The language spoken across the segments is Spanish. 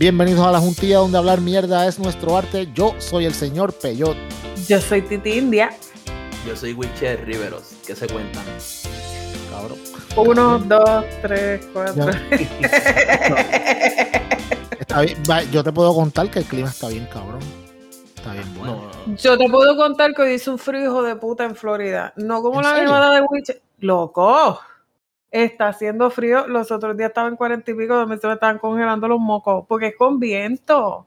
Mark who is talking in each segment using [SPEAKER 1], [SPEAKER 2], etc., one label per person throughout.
[SPEAKER 1] Bienvenidos a la juntilla donde hablar mierda es nuestro arte. Yo soy el señor Peyot.
[SPEAKER 2] Yo soy Titi India.
[SPEAKER 3] Yo soy Witcher Riveros. ¿Qué se cuentan?
[SPEAKER 1] Cabrón.
[SPEAKER 2] Uno, dos, tres, cuatro.
[SPEAKER 1] Está bien, va, Yo te puedo contar que el clima está bien, cabrón. Está bien bueno.
[SPEAKER 3] No,
[SPEAKER 2] Yo te puedo contar que hoy hizo un frío hijo de puta en Florida. No como
[SPEAKER 1] ¿En
[SPEAKER 2] la
[SPEAKER 1] serio?
[SPEAKER 2] nevada de Witcher. Loco. Está haciendo frío. Los otros días estaban cuarenta y pico donde se me estaban congelando los mocos. Porque es con viento.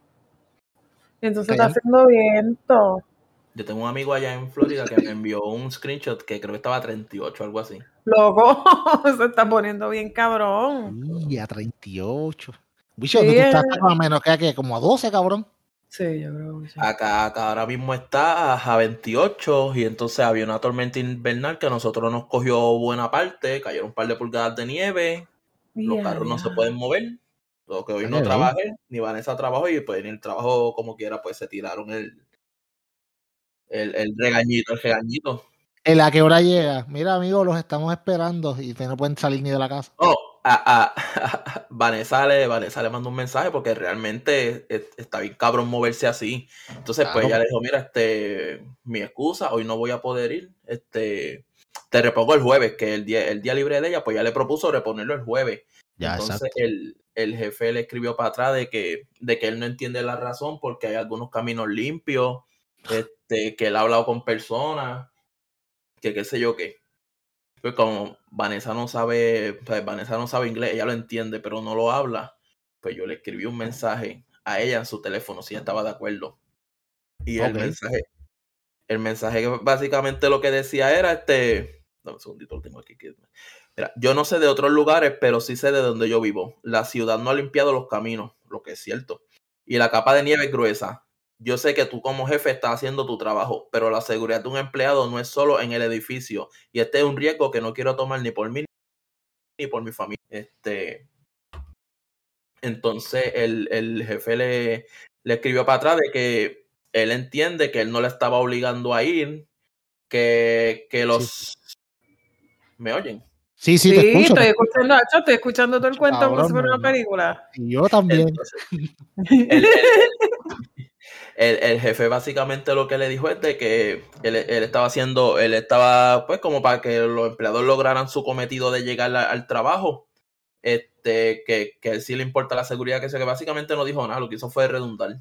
[SPEAKER 2] Y entonces está haciendo viento.
[SPEAKER 3] yo tengo un amigo allá en Florida que me envió un screenshot que creo que estaba a 38, algo así.
[SPEAKER 2] Loco. se está poniendo bien cabrón.
[SPEAKER 1] Y a 38. Bicho,
[SPEAKER 2] Sí,
[SPEAKER 1] tú estás o menos que aquí, como a 12, cabrón.
[SPEAKER 2] Sí, yo creo que sí.
[SPEAKER 3] Acá, acá ahora mismo está a 28 y entonces había una tormenta invernal que a nosotros nos cogió buena parte, cayeron un par de pulgadas de nieve, los carros no se pueden mover, lo que hoy no trabajé, ni Vanessa trabajó y pues en el trabajo como quiera pues se tiraron el, el, el regañito, el regañito.
[SPEAKER 1] ¿En la que hora llega? Mira, amigo, los estamos esperando y ustedes no pueden salir ni de la casa.
[SPEAKER 3] Oh, a, a- Vanessa, le, Vanessa le mandó un mensaje porque realmente es- está bien cabrón moverse así. Entonces, pues ella le dijo, mira, este, mi excusa, hoy no voy a poder ir, este, te repongo el jueves, que el día, el día libre de ella, pues ya le propuso reponerlo el jueves.
[SPEAKER 1] Ya,
[SPEAKER 3] Entonces, el, el jefe le escribió para atrás de que, de que él no entiende la razón porque hay algunos caminos limpios, este, que él ha hablado con personas, que qué sé yo qué. Pues como Vanessa no sabe, o sea, Vanessa no sabe inglés, ella lo entiende, pero no lo habla, pues yo le escribí un mensaje a ella en su teléfono si ella estaba de acuerdo. Y el mensaje, el mensaje que básicamente lo que decía era este, dame un segundito, lo tengo aquí. Mira, yo no sé de otros lugares, pero sí sé de donde yo vivo. La ciudad no ha limpiado los caminos, lo que es cierto. Y la capa de nieve es gruesa. Yo sé que tú como jefe estás haciendo tu trabajo, pero la seguridad de un empleado no es solo en el edificio. Y este es un riesgo que no quiero tomar ni por mí ni por mi familia. Este, entonces el, el jefe le, le escribió para atrás de que él entiende que él no le estaba obligando a ir, que, que los... ¿Me oyen?
[SPEAKER 1] Sí, sí,
[SPEAKER 2] Sí,
[SPEAKER 1] te escucho.
[SPEAKER 2] estoy escuchando, estoy escuchando todo el cuento como si fuera una película.
[SPEAKER 1] Y yo también.
[SPEAKER 3] Entonces, el, el- el- el jefe básicamente lo que le dijo es de que él, él estaba haciendo, él estaba pues como para que los empleados lograran su cometido de llegar a- al trabajo, este, que, que sí le importa la seguridad, que, sé que básicamente no dijo nada, lo que hizo fue redundar.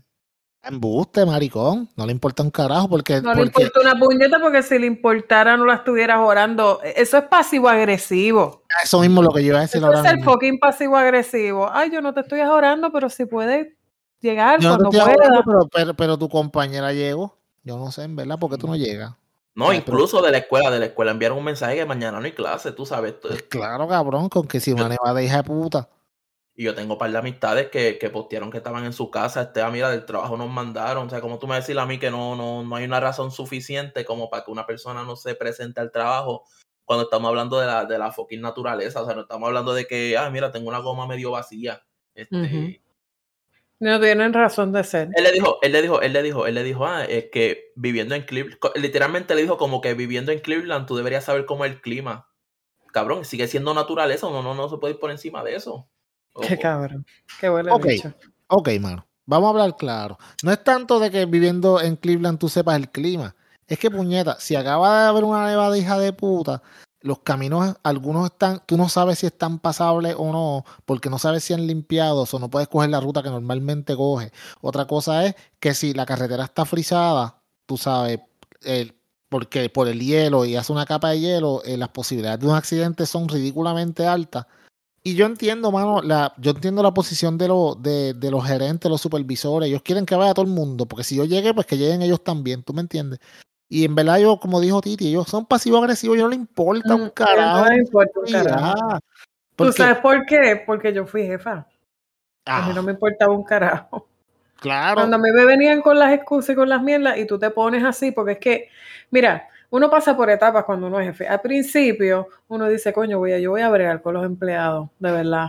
[SPEAKER 1] Embuste, maricón. No le importa un carajo porque.
[SPEAKER 2] No le importa una puñeta porque si le importara no la estuvieras orando. Eso es pasivo-agresivo.
[SPEAKER 1] eso mismo es lo que yo iba a decir
[SPEAKER 2] Eso
[SPEAKER 1] ahora
[SPEAKER 2] es el
[SPEAKER 1] mismo.
[SPEAKER 2] fucking pasivo-agresivo. Ay, yo no te estoy orando, pero si puedes llegar
[SPEAKER 1] Yo
[SPEAKER 2] cuando pueda.
[SPEAKER 1] hablando, pero, pero, pero tu compañera llegó. Yo no sé, en verdad, ¿por qué tú no llegas?
[SPEAKER 3] No,
[SPEAKER 1] Ay, pero-
[SPEAKER 3] incluso de la escuela, de la escuela enviaron un mensaje que mañana no hay clase, tú sabes.
[SPEAKER 1] Pues claro, cabrón, con que si una nevada hija de puta.
[SPEAKER 3] Y yo tengo un par de amistades que, que postearon que estaban en su casa, este, ah, mira, del trabajo nos mandaron. O sea, como tú me decís a mí que no, no, no hay una razón suficiente como para que una persona no se presente al trabajo cuando estamos hablando de la, de la fucking naturaleza. O sea, no estamos hablando de que, ah, mira, tengo una goma medio vacía. Este.
[SPEAKER 2] No tienen razón de ser.
[SPEAKER 3] Él le dijo, él le dijo, él le dijo, él le dijo, ah, es que viviendo en Cleveland, literalmente le dijo como que viviendo en Cleveland tú deberías saber cómo es el clima. Cabrón, sigue siendo naturaleza, uno no, no se puede ir por encima de eso.
[SPEAKER 2] Qué cabrón. Qué huele
[SPEAKER 1] Ok.
[SPEAKER 2] bicho.
[SPEAKER 1] Ok, mano. Vamos a hablar claro. No es tanto de que viviendo en Cleveland tú sepas el clima. Es que, puñeta, si acaba de haber una nevada hija de puta, los caminos, algunos están, tú no sabes si están pasables o no, porque no sabes si han limpiado o no puedes coger la ruta que normalmente coges. Otra cosa es que si la carretera está frisada, tú sabes, porque por el hielo y hace una capa de hielo, eh, las posibilidades de un accidente son ridículamente altas. Y yo entiendo, mano, la, yo entiendo la posición de, los de, de los gerentes, los supervisores. Ellos quieren que vaya todo el mundo, porque si yo llegué, pues que lleguen ellos también, ¿tú me entiendes? Y en verdad, yo, como dijo Titi, ellos son pasivo-agresivos, yo no le importa
[SPEAKER 2] Mm,
[SPEAKER 1] un carajo.
[SPEAKER 2] No me importa un carajo. ¿Tú sabes por qué? Porque yo fui jefa. A
[SPEAKER 1] ah,
[SPEAKER 2] mí no me importaba un carajo.
[SPEAKER 1] claro.
[SPEAKER 2] Cuando a mí me venían con las excusas y con las mierdas y tú te pones así, porque es que, mira, uno pasa por etapas cuando uno es jefe. Al principio, uno dice, coño, voy a, yo voy a bregar con los empleados, de verdad.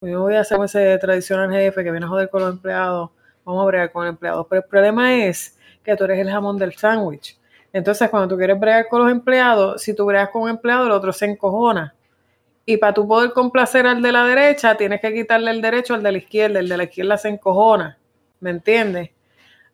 [SPEAKER 2] Yo no voy a ser ese tradicional jefe que viene a joder con los empleados. Vamos a bregar con los empleados. Pero el problema es que tú eres el jamón del sándwich. Entonces, cuando tú quieres bregar con los empleados, si tú bregas con un empleado, el otro se encojona. Y para tú poder complacer al de la derecha, tienes que quitarle el derecho al de la izquierda. El de la izquierda se encojona. ¿Me entiendes?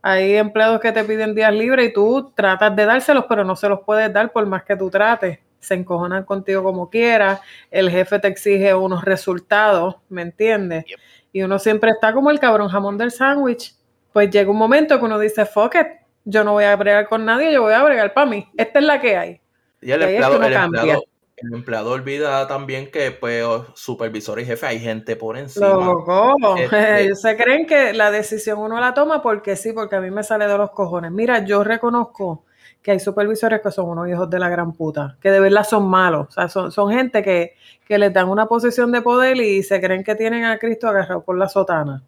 [SPEAKER 2] Hay empleados que te piden días libres y tú tratas de dárselos, pero no se los puedes dar por más que tú trates. Se encojonan contigo como quieras. El jefe te exige unos resultados, ¿me entiendes? Y uno siempre está como el cabrón jamón del sándwich. Pues llega un momento que uno dice, fuck it, yo no voy a bregar con nadie, yo voy a bregar para mí. Esta es la que hay.
[SPEAKER 3] Y el, empleado, el, empleado, el empleado olvida también que, pues, supervisor y jefe, hay gente por encima.
[SPEAKER 2] Loco, este ellos se creen que la decisión uno la toma porque sí, porque a mí me sale de los cojones. Mira, yo reconozco que hay supervisores que son unos hijos de la gran puta, que de verdad son malos. O sea, son, son gente que, que les dan una posición de poder y se creen que tienen a Cristo agarrado por la sotana.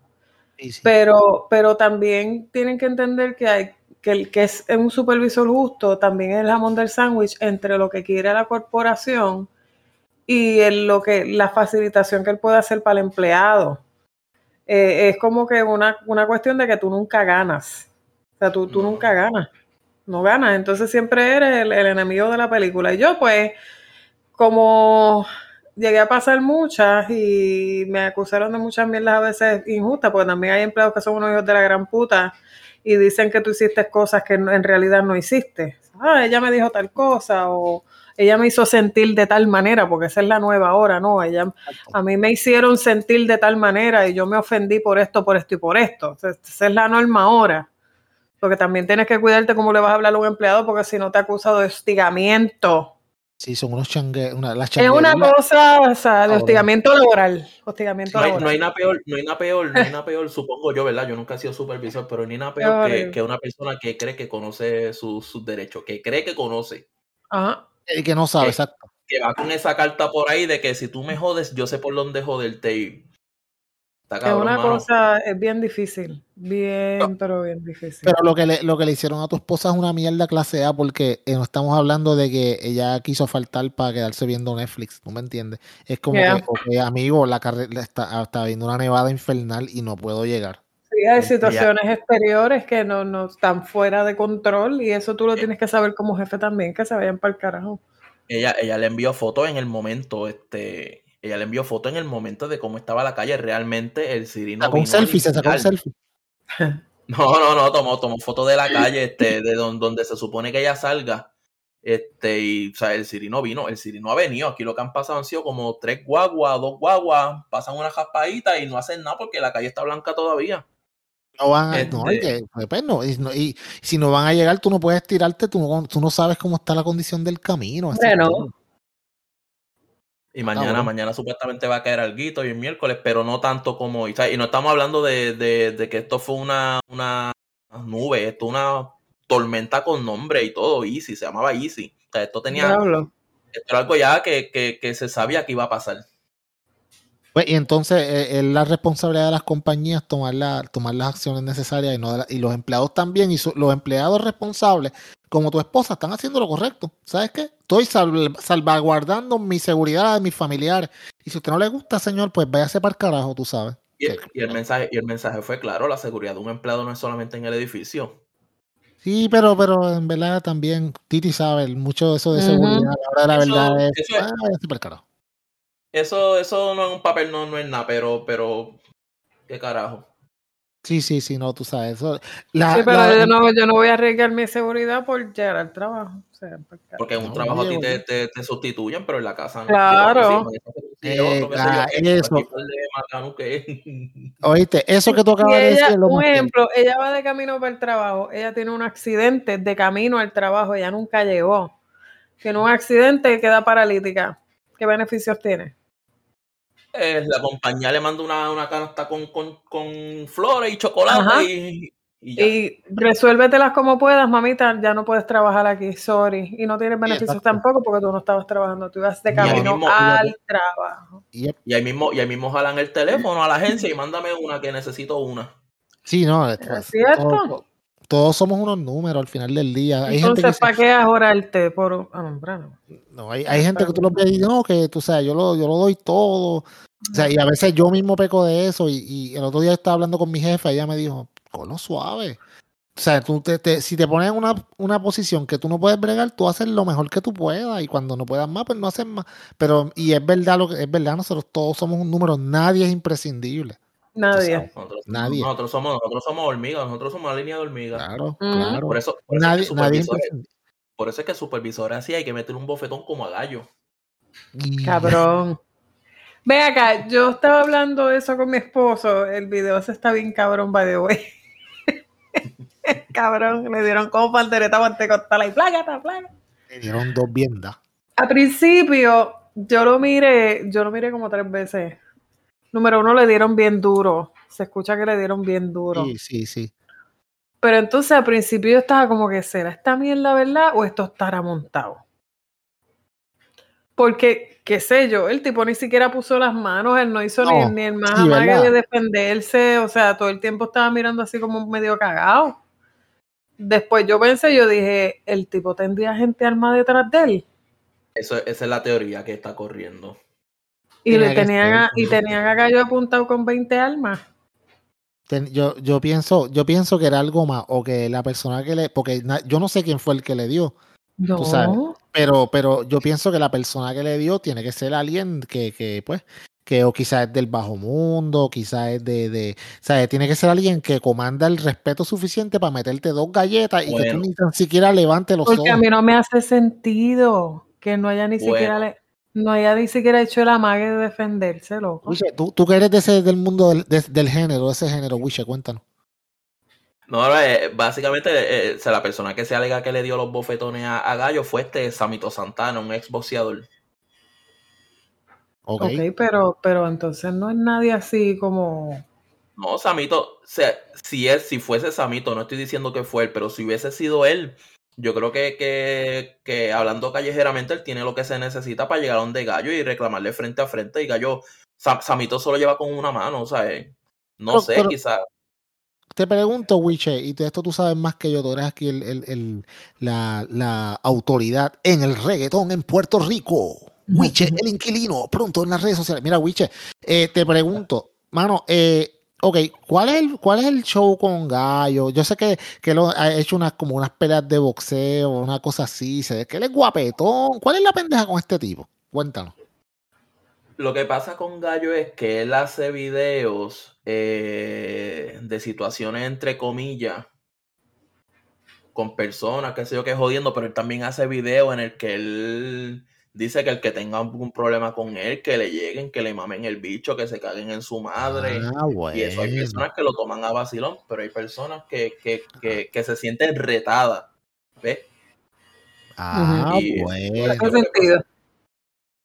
[SPEAKER 2] Pero, pero también tienen que entender que hay que el que es un supervisor justo también es el jamón del sándwich entre lo que quiere la corporación y lo que la facilitación que él puede hacer para el empleado. Eh, es como que una, cuestión de que tú nunca ganas. O sea, tú, tú nunca ganas. No ganas. Entonces siempre eres el, el enemigo de la película. Y yo, pues, como llegué a pasar muchas y me acusaron de muchas mierdas a veces injustas, porque también hay empleados que son unos hijos de la gran puta y dicen que tú hiciste cosas que en realidad no hiciste. Ah, ella me dijo tal cosa o ella me hizo sentir de tal manera, porque esa es la nueva hora, ¿no? Ella, a mí me hicieron sentir de tal manera y yo me ofendí por esto, por esto y por esto. Esa es la norma ahora. Porque también tienes que cuidarte cómo le vas a hablar a un empleado, porque si no te acusa de hostigamiento
[SPEAKER 1] Sí, son unos changue, una,
[SPEAKER 2] Es una cosa o sea, de hostigamiento laboral. Hostigamiento
[SPEAKER 3] no, hay,
[SPEAKER 2] laboral.
[SPEAKER 3] no hay nada peor, no hay nada peor, no hay nada peor, supongo yo, ¿verdad? Yo nunca he sido supervisor, pero no hay nada peor que, que, una persona que cree que conoce sus derechos, que cree que conoce.
[SPEAKER 2] Ajá.
[SPEAKER 1] Y que no sabe, exacto.
[SPEAKER 3] Que va con esa carta por ahí de que si tú me jodes, yo sé por dónde joderte. Y
[SPEAKER 2] es una cosa, es bien difícil, bien, pero bien difícil.
[SPEAKER 1] Pero lo que, le, lo que le hicieron a tu esposa es una mierda clase A porque eh, no estamos hablando de que ella quiso faltar para quedarse viendo Netflix, ¿tú me entiendes? Es como que, amigo, la carrera está, está viendo una nevada infernal y no puedo llegar.
[SPEAKER 2] Sí, hay situaciones exteriores que no, no están fuera de control y eso tú lo eh. tienes que saber como jefe también, que se vayan para el carajo.
[SPEAKER 3] Ella, ella le envió fotos en el momento, este, ella le envió foto en el momento de cómo estaba la calle. Realmente el Cirino.
[SPEAKER 1] Sacó un selfie, se sacó un selfie.
[SPEAKER 3] No, no, no, tomó, tomó foto de la calle, este, de donde, se supone que ella salga. Este, y, o sea, el Cirino vino, el Cirino ha venido. Aquí lo que han pasado han sido como tres guaguas, dos guaguas, pasan una jaspadita y no hacen nada porque la calle está blanca todavía.
[SPEAKER 1] No van a, no, este pues, no, y, si no van a llegar, tú no puedes tirarte, tú no, tú no sabes cómo está la condición del camino.
[SPEAKER 2] Bueno,
[SPEAKER 3] y mañana, mañana supuestamente va a caer algo y el miércoles, pero no tanto como hoy. y no estamos hablando de, de, que esto fue una, una nube, esto una tormenta con nombre y todo, Easy, se llamaba Easy. O sea, esto tenía. Esto era algo ya que, que, que, se sabía que iba a pasar.
[SPEAKER 1] Pues, y entonces eh, es la responsabilidad de las compañías tomar, la, tomar las acciones necesarias y, no y los empleados también, y los empleados responsables como tu esposa, están haciendo lo correcto. ¿Sabes qué? Estoy salvaguardando mi seguridad de mis familiares. Y si a usted no le gusta, señor, pues váyase para el carajo, tú sabes.
[SPEAKER 3] Y el, mensaje, y el mensaje fue claro, la seguridad de un empleado no es solamente en el edificio.
[SPEAKER 1] Sí, pero, pero en verdad también Titi sabe mucho de eso de seguridad. Ahora la verdad es, eso, ah, carajo.
[SPEAKER 3] Eso, eso no es un papel, no, no es nada, pero, pero, qué carajo.
[SPEAKER 1] Sí, sí, sí, no, tú sabes. Eso,
[SPEAKER 2] sí, pero yo, no, yo no voy a arriesgar mi seguridad por llegar al trabajo.
[SPEAKER 3] porque en un trabajo a ti te, te, te, sustituyen, pero en la casa no.
[SPEAKER 2] Claro.
[SPEAKER 1] Oíste, eso que tú acabas de decir.
[SPEAKER 2] Por ejemplo, ella va de camino para el trabajo, ella tiene un accidente de camino al trabajo, ella nunca llegó. Tiene un accidente y queda paralítica. ¿Qué beneficios tiene?
[SPEAKER 3] Eh, la compañía le manda una, una canasta con, con, con, flores y chocolate y, y,
[SPEAKER 2] y, resuélvetelas como puedas, mamita, ya no puedes trabajar aquí, sorry. Y no tienes beneficios tampoco porque tú no estabas trabajando, tú ibas de camino al trabajo.
[SPEAKER 3] Y ahí mismo, y ahí mismo jalan el teléfono a la agencia y mándame una que necesito una.
[SPEAKER 1] Sí, no, es, cierto. Todos, somos unos números al final del día.
[SPEAKER 2] Hay Entonces, ¿para qué ahorrarte por
[SPEAKER 1] No, hay, hay gente que tú lo ves y no, que tú sabes, yo lo, yo lo doy todo o sea, y a veces yo mismo peco de eso. Y, el otro día estaba hablando con mi jefa y ella me dijo, lo suave. O sea, tú te, te- si te pones en una, una posición que tú no puedes bregar, tú haces lo mejor que tú puedas y cuando no puedas más, pues no haces más. Pero, y es verdad lo que es verdad, nosotros todos somos un número, nadie es imprescindible.
[SPEAKER 2] Nadie.
[SPEAKER 3] Nosotros,
[SPEAKER 1] Nadie.
[SPEAKER 3] nosotros somos, nosotros somos hormigas, nosotros somos la línea de hormigas.
[SPEAKER 1] Claro, claro.
[SPEAKER 3] Por eso, por eso
[SPEAKER 1] Nadie,
[SPEAKER 3] es que
[SPEAKER 1] nadie
[SPEAKER 3] por eso es que supervisores así hay que meter un bofetón como a gallo.
[SPEAKER 2] Cabrón. Ve acá, yo estaba hablando de eso con mi esposo. El video se está bien cabrón, by the way. cabrón, le dieron como pandereta pentecostal y plágata, plágata.
[SPEAKER 1] Le dieron dos viendas.
[SPEAKER 2] A principio, yo lo miré, yo lo miré como tres veces. Número uno, le dieron bien duro. Se escucha que le dieron bien duro.
[SPEAKER 1] Sí, sí, sí.
[SPEAKER 2] Pero entonces al principio yo estaba como que, ¿será esta mierda verdad o esto estará montado? Porque, qué sé yo, el tipo ni siquiera puso las manos, él no hizo ni-
[SPEAKER 1] No,
[SPEAKER 2] ni, el más
[SPEAKER 1] sí,
[SPEAKER 2] de defenderse, o sea, todo el tiempo estaba mirando así como medio cagado. Después yo pensé, yo dije, el tipo tendría gente armada detrás de él.
[SPEAKER 3] Eso, esa es la teoría que está corriendo.
[SPEAKER 2] Y le tenían a, y tenían a Gallo apuntado con 20 armas.
[SPEAKER 1] Ten- yo, yo pienso, yo pienso que era algo más, o que la persona que le, porque na- yo no sé quién fue el que le dio,
[SPEAKER 2] No.
[SPEAKER 1] sabes. pero, pero yo pienso que la persona que le dio tiene que ser alguien que, que pues, que o quizás es del bajo mundo, o quizás es de, de, ¿sabes? Tiene que ser alguien que comanda el respeto suficiente para meterte dos galletas y que tú ni tan siquiera levantes los
[SPEAKER 2] Porque a
[SPEAKER 1] ojos.
[SPEAKER 2] mí no me hace sentido que no haya ni
[SPEAKER 3] Bueno.
[SPEAKER 2] siquiera le- no haya ni siquiera hecho el amague de defenderse, loco.
[SPEAKER 1] Wiche, tú, tú que eres de ese, del mundo del, de- del género, de ese género, Wiche, cuéntanos.
[SPEAKER 3] No, eh, básicamente, eh, o sea, la persona que se alega que le dio los bofetones a, a Gallo fue este Samito Santana, un ex boxeador.
[SPEAKER 1] Ok.
[SPEAKER 2] Ok, pero, pero entonces no es nadie así como.
[SPEAKER 3] No, Samito, o sea, si es, si fuese Samito, no estoy diciendo que fue él, pero si hubiese sido él, yo creo que, que, que hablando callejeramente, él tiene lo que se necesita para llegar a donde Gallo y reclamarle frente a frente. Y Gallo, Sa- Samito solo lleva con una mano, o sea, eh, no
[SPEAKER 1] Pero-
[SPEAKER 3] sé, quizás.
[SPEAKER 1] Te pregunto, Wiche, y de esto tú sabes más que yo, tú eres aquí el, el- el- la, la autoridad en el reggaetón en Puerto Rico. Wiche, el inquilino, pronto en las redes sociales. Mira, Wiche, eh, te pregunto, mano, eh, ok, ¿cuál es, el, ¿cuál es el show con Gallo? Yo sé que, que lo ha hecho unas, como unas peleas de boxeo, una cosa así, se ve que él es guapetón. ¿Cuál es la pendeja con este tipo? Cuéntanos.
[SPEAKER 3] Lo que pasa con Gallo es que él hace videos eh, de situaciones entre comillas con personas, que sé yo, que jodiendo, pero él también hace videos en el que él dice que el que tenga algún problema con él, que le lleguen, que le mamen el bicho, que se caguen en su madre.
[SPEAKER 1] Ah, bueno.
[SPEAKER 3] Y eso hay personas que lo toman a vacilón, pero hay personas que, que, que, que se sienten retadas. ¿Ves?
[SPEAKER 1] Ah,
[SPEAKER 3] Y-
[SPEAKER 1] bueno.
[SPEAKER 2] Sentido.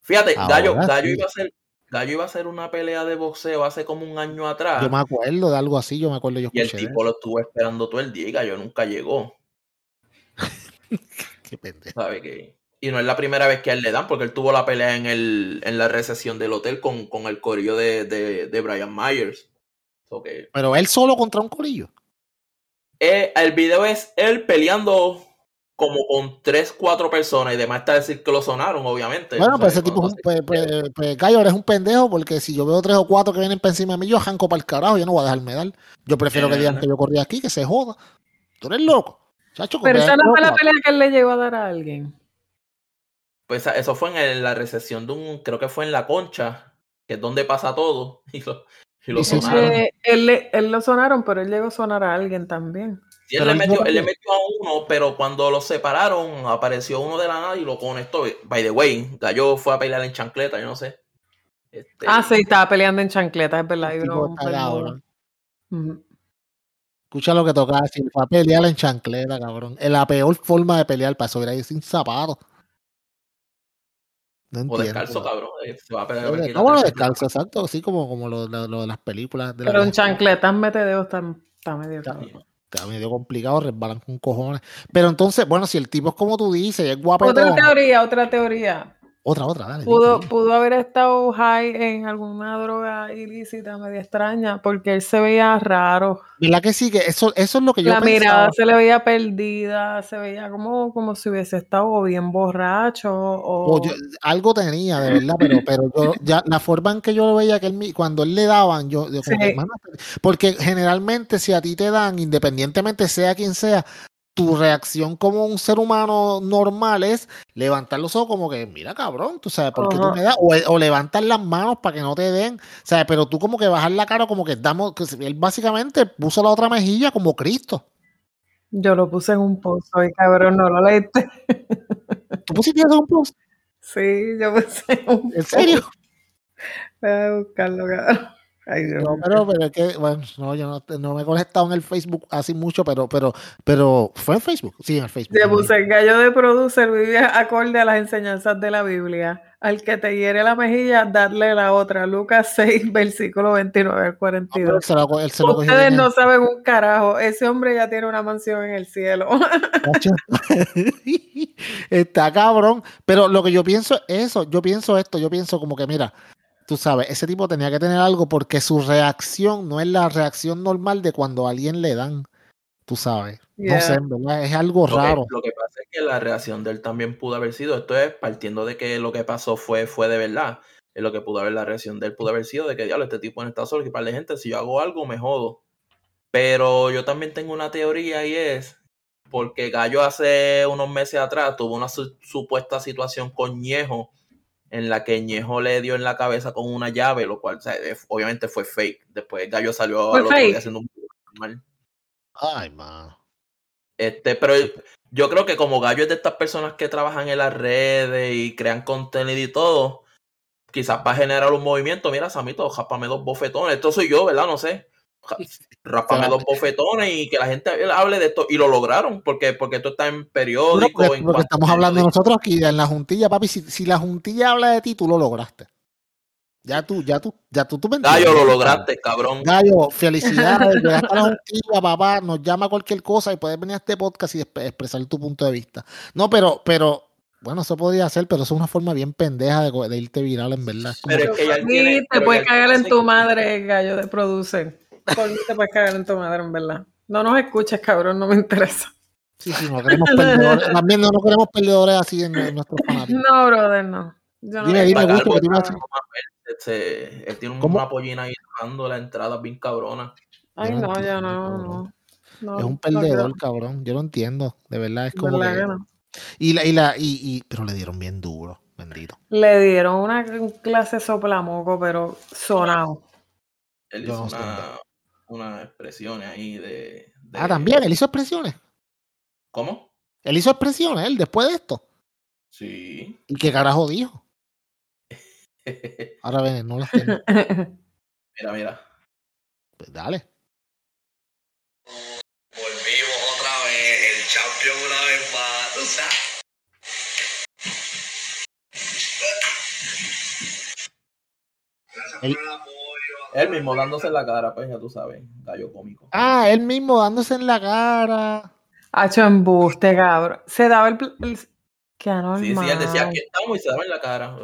[SPEAKER 3] Fíjate, Gallo,
[SPEAKER 1] Ahora
[SPEAKER 3] Gallo
[SPEAKER 1] sí.
[SPEAKER 3] iba a hacer, Gallo iba a hacer una pelea de boxeo hace como un año atrás.
[SPEAKER 1] Yo me acuerdo de algo así, yo me acuerdo, yo
[SPEAKER 3] Y el tipo lo estuvo esperando todo el día y Gallo nunca llegó.
[SPEAKER 1] Qué pendejo.
[SPEAKER 3] ¿sabe qué? Y no es la primera vez que a él le dan, porque él tuvo la pelea en, el, en la recesión del hotel con, con el corillo de, de, de Brian Myers. So que,
[SPEAKER 1] Pero él solo contra un corillo.
[SPEAKER 3] eh, el video es él peleando como con tres, cuatro personas y demás está decir que lo sonaron, obviamente.
[SPEAKER 1] Bueno, pues ese tipo es un. Pues, pues, pues, Gallo, eres un pendejo porque si yo veo tres o cuatro que vienen para encima de mí, yo janco para el carajo, yo no voy a dejarme dar. Yo prefiero que digan que yo corrí aquí, que se joda. Tú eres loco. Chacho,
[SPEAKER 2] Pero esa no fue la pelea que él le llegó a dar a alguien.
[SPEAKER 3] Pues eso fue en el- la recesión de un, creo que fue en la concha, que es donde pasa todo. Y lo, y lo
[SPEAKER 1] Sí, sí, sí.
[SPEAKER 3] sonaron.
[SPEAKER 2] Eh, él, lo sonaron, pero él llegó a sonar a alguien también.
[SPEAKER 3] Sí, él, le metió,
[SPEAKER 1] no-
[SPEAKER 3] él le metió a uno, pero cuando lo separaron, apareció uno de la nada y lo conectó. By the way, Gallo fue a pelear en chancleta, yo no sé. Este,
[SPEAKER 2] Ah, sí, estaba peleando en chancletas, es verdad.
[SPEAKER 1] Escucha lo que toca decir. Fue a pelear en chancleta, cabrón. Es la peor forma de pelear para eso. Era ir sin zapatos. No
[SPEAKER 3] O descalzo, cabrón. eh, Se va a pelear.
[SPEAKER 1] No,
[SPEAKER 3] aquí en la
[SPEAKER 1] descalzo, exacto. Así como, como lo, lo- lo de las películas. De la
[SPEAKER 2] Pero en
[SPEAKER 1] vieja
[SPEAKER 2] chancletas metedeo está, está medio
[SPEAKER 1] Está. Está medio complicado, resbalan con cojones. Pero entonces, bueno, si el tipo es como tú dices, es guapetón.
[SPEAKER 2] Otra teoría, otra teoría.
[SPEAKER 1] Otra, otra, dale.
[SPEAKER 2] Pudo,
[SPEAKER 1] dime,
[SPEAKER 2] pudo haber estado high en alguna droga ilícita media extraña, porque él se veía raro.
[SPEAKER 1] ¿Verdad que sí? Que eso, eso es lo que yo
[SPEAKER 2] La
[SPEAKER 1] pensaba.
[SPEAKER 2] mirada se le veía perdida, se veía como, como si hubiese estado bien borracho o...
[SPEAKER 1] O yo- algo tenía, de verdad, pero, pero yo, ya, la forma en que yo lo veía, que él, cuando él le daban, yo, yo como que,
[SPEAKER 2] Sí.
[SPEAKER 1] "Mano, porque generalmente si a ti te dan, independientemente sea quien sea, tu reacción como un ser humano normal es levantar los ojos como que, mira cabrón, tú sabes, ¿por qué tú me das? O, o levantar las manos para que no te den, ¿sabes? Pero tú como que bajar la cara como que damos, que él básicamente puso la otra mejilla como Cristo.
[SPEAKER 2] Yo lo puse en un post hoy, cabrón, no lo leíste.
[SPEAKER 1] ¿Tú pusiste en un post?
[SPEAKER 2] Sí, yo puse en un
[SPEAKER 1] ¿En serio?
[SPEAKER 2] post. Voy a buscarlo, cabrón. Ay,
[SPEAKER 1] No, pero, pero es que, bueno, no, yo no, no me he conectado en el Facebook así mucho, pero, pero, pero, ¿fue en Facebook? Sí, en el Facebook.
[SPEAKER 2] Yo
[SPEAKER 1] no,
[SPEAKER 2] puse el gallo de producer vive acorde a las enseñanzas de la Biblia. Al que te hiere la mejilla, darle la otra. Lucas 6, versículo 29 al
[SPEAKER 1] no, pero
[SPEAKER 2] 42.
[SPEAKER 1] él se lo, él se lo cogió
[SPEAKER 2] Ustedes
[SPEAKER 1] bien
[SPEAKER 2] no saben un carajo. Ese hombre ya tiene una mansión en el cielo.
[SPEAKER 1] Está cabrón. Pero lo que yo pienso es eso. Yo pienso esto. Yo pienso como que, mira, tú sabes, ese tipo tenía que tener algo porque su reacción no es la reacción normal de cuando a alguien le dan. Tú sabes. No sé, verdad. Es algo
[SPEAKER 3] Lo que,
[SPEAKER 1] raro.
[SPEAKER 3] lo que pasa es que la reacción de él también pudo haber sido, esto es partiendo de que lo que pasó fue, fue de verdad, es lo que pudo haber, la reacción de él pudo haber sido de que, diablo, este tipo en estado solo, que para la gente, si yo hago algo, me jodo. Pero yo también tengo una teoría y es, porque Gallo hace unos meses atrás tuvo una su- supuesta situación con Ñejo, en la que Ñejo le dio en la cabeza con una llave, lo cual o sea, obviamente fue fake. Después Gallo salió
[SPEAKER 2] ¿Fue
[SPEAKER 3] al otro día haciendo un normal.
[SPEAKER 1] Ay, man.
[SPEAKER 3] Este, pero yo creo que como Gallo es de estas personas que trabajan en las redes y crean contenido y todo, quizás va a generar un movimiento. Mira, Samito, rápame dos bofetones. Esto soy yo, ¿verdad? No sé. Rápame dos bofetones y que la gente hable de esto. Y lo lograron, porque, porque esto está en periódico.
[SPEAKER 1] porque,
[SPEAKER 3] en
[SPEAKER 1] porque
[SPEAKER 3] cuanto-
[SPEAKER 1] estamos hablando nosotros aquí en la juntilla, papi. Si, si la juntilla habla de ti, tú lo lograste. Ya tú, ya tú, ya tú, tú me
[SPEAKER 3] Gallo, lo lograste, cabrón.
[SPEAKER 1] Gallo, felicidades, a la juntilla, papá, nos llama cualquier cosa y puedes venir a este podcast y exp- expresar tu punto de vista. No, pero, pero, bueno, eso podría ser, pero eso es una forma bien pendeja de, de irte viral, en verdad.
[SPEAKER 3] Pero es que ya tiene-
[SPEAKER 2] te puedes cagar en tu madre, gallo de producer. Por mí te puedes cagar en tu madre, en verdad. No nos escuches, cabrón, no me interesa.
[SPEAKER 1] sí, sí, no queremos perdedores, también no, no queremos perdedores así en, en nuestros fanáticos.
[SPEAKER 2] No, brother, no. Yo no
[SPEAKER 1] Dime, dime, Gusto, que.
[SPEAKER 3] Este, él tiene
[SPEAKER 1] ¿Cómo?
[SPEAKER 3] una pollina ahí dando la entrada bien cabrona.
[SPEAKER 2] Ay,
[SPEAKER 1] no
[SPEAKER 2] no, yo no, no. No,
[SPEAKER 1] Es un perdedor, cabrón. Yo lo entiendo, de verdad, es como
[SPEAKER 2] ¿Verdad
[SPEAKER 1] que... Y la, y la, y, y, pero le dieron bien duro, bendito.
[SPEAKER 2] Le dieron una clase soplamoco, pero sonado.
[SPEAKER 3] Él hizo una, unas expresiones ahí de, de-
[SPEAKER 1] Ah, también, él hizo expresiones.
[SPEAKER 3] ¿Cómo?
[SPEAKER 1] Él hizo expresiones, él, después de esto.
[SPEAKER 3] Sí.
[SPEAKER 1] ¿Y qué carajo dijo? Ahora ven, no las tengo.
[SPEAKER 3] mira, mira.
[SPEAKER 1] Pues dale.
[SPEAKER 4] Volvimos otra vez, el champion una vez más, tú sabes. Gracias
[SPEAKER 1] El-.
[SPEAKER 3] Él mismo dándose en la cara, pues ya tú sabes, gallo cómico.
[SPEAKER 1] Ah, él mismo dándose en la cara.
[SPEAKER 2] Hacho embuste, cabrón. Se daba el... el- Qué anormal.
[SPEAKER 3] Sí, sí, él decía aquí estamos y se daba en la cara.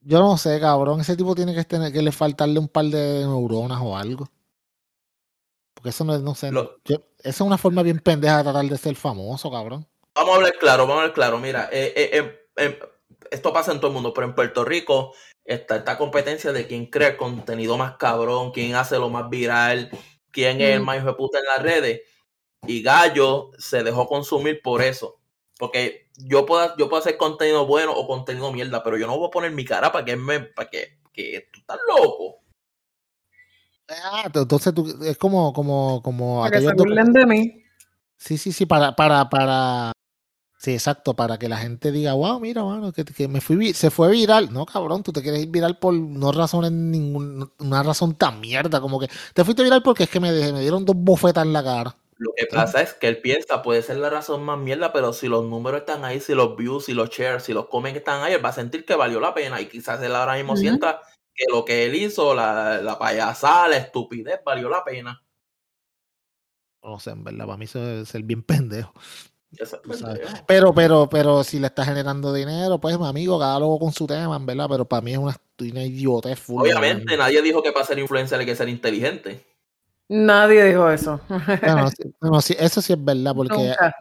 [SPEAKER 1] Yo no sé, cabrón. Ese tipo tiene que tener que le faltarle un par de neuronas o algo. Porque eso no es, no sé.
[SPEAKER 3] Lo-
[SPEAKER 1] yo- esa es una forma bien pendeja de tratar de ser famoso, cabrón.
[SPEAKER 3] Vamos a hablar claro, vamos a hablar claro. Mira, eh, eh, eh, eh, esto pasa en todo el mundo, pero en Puerto Rico está esta competencia de quién crea el contenido más cabrón, quién hace lo más viral, quién es el más hijo de puta en las redes. Y Gallo se dejó consumir por eso. Porque yo puedo, yo puedo hacer contenido bueno o contenido mierda, pero yo no voy a poner mi cara para que me, para que, que tú estás loco.
[SPEAKER 1] Ah, entonces tú, es como, como, como
[SPEAKER 2] Para que se burlen de mí.
[SPEAKER 1] Sí, sí, sí, para, para, para. Sí, exacto, para que la gente diga, wow, mira, mano, que, que me fui, se fue viral. No, cabrón, tú te quieres ir viral por no razones ningún, una razón tan mierda, como que te fuiste viral porque es que me, me dieron dos bofetas en la cara.
[SPEAKER 3] Lo que pasa es que él piensa, puede ser la razón más mierda, pero si los números están ahí, si los views, si los shares, si los comen están ahí, él va a sentir que valió la pena. Y quizás él ahora mismo sienta que lo que él hizo, la, la payasada, la estupidez, valió la pena.
[SPEAKER 1] No sé, en verdad, para mí eso debe ser bien pendejo.
[SPEAKER 3] Eso es
[SPEAKER 1] Tú sabes.
[SPEAKER 3] pendejo.
[SPEAKER 1] Pero, pero, pero si le está generando dinero, pues mi amigo, cada loco con su tema, en verdad. Pero para mí es una, una idiotez full.
[SPEAKER 3] Obviamente,
[SPEAKER 1] verdad.
[SPEAKER 3] nadie dijo que para ser influencer hay que ser inteligente.
[SPEAKER 2] Nadie dijo eso.
[SPEAKER 1] Bueno, bueno, sí, eso sí es verdad, porque
[SPEAKER 2] Nunca.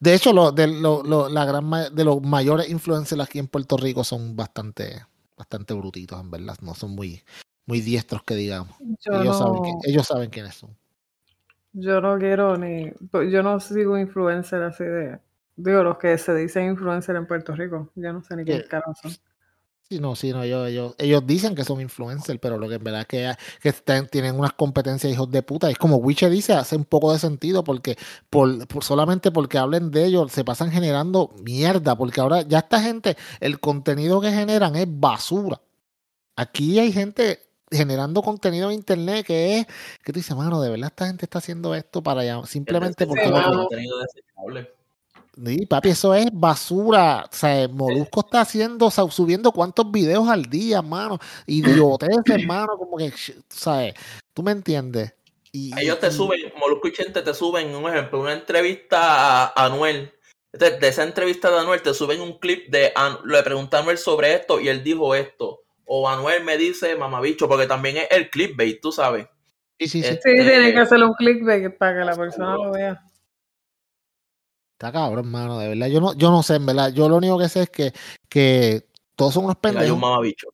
[SPEAKER 1] de hecho, lo, de, lo- lo- la gran de los mayores influencers aquí en Puerto Rico son bastante, bastante brutitos, en verdad. No son muy, muy diestros que digamos.
[SPEAKER 2] Yo
[SPEAKER 1] ellos, saben
[SPEAKER 2] no,
[SPEAKER 1] que- ellos saben quiénes son.
[SPEAKER 2] Yo no quiero ni, pues, yo no sigo influencer así de, digo, los que se dicen influencer en Puerto Rico, yo no sé ni qué carajo son.
[SPEAKER 1] Sí, no, sí, no, ellos, ellos, ellos dicen que son influencers, pero lo que en verdad es que, que están- tienen unas competencias hijos de puta. Es como Wiche dice, hace un poco de sentido porque por, por- solamente porque hablen de ellos se pasan generando mierda, porque ahora ya esta gente, el contenido que generan es basura. Aquí hay gente generando contenido en internet que es, que tú dices, mano, de verdad esta gente está haciendo esto para ya, simplemente porque...
[SPEAKER 2] Sí,
[SPEAKER 1] lo que-
[SPEAKER 2] mano.
[SPEAKER 3] contenido desechable.
[SPEAKER 1] Sí, papi, eso es basura. O sea, Molusco está haciendo, o sea, subiendo cuántos videos al día, hermano. Idioteces, hermano, como que, ¿sabes? ¿Tú me entiendes? Y,
[SPEAKER 3] Ellos te
[SPEAKER 1] y-
[SPEAKER 3] suben, Molusco y Chente te suben, un ejemplo, una entrevista a Anuel. Entonces, de esa entrevista de Anuel te suben un clip de An- le pregunté a Anuel sobre esto y él dijo esto. O Anuel me dice mamabicho, porque también es el clipbait, tú sabes.
[SPEAKER 1] Sí, sí, sí.
[SPEAKER 3] Este,
[SPEAKER 2] Sí, tienen que hacerle un clickbait para que la persona lo vea.
[SPEAKER 1] Está cabrón, hermano, de verdad. Yo no, yo no sé, en verdad. Yo lo único que sé es que, que todos son unos
[SPEAKER 3] gallo es un
[SPEAKER 1] pendejos.
[SPEAKER 3] mamabicho.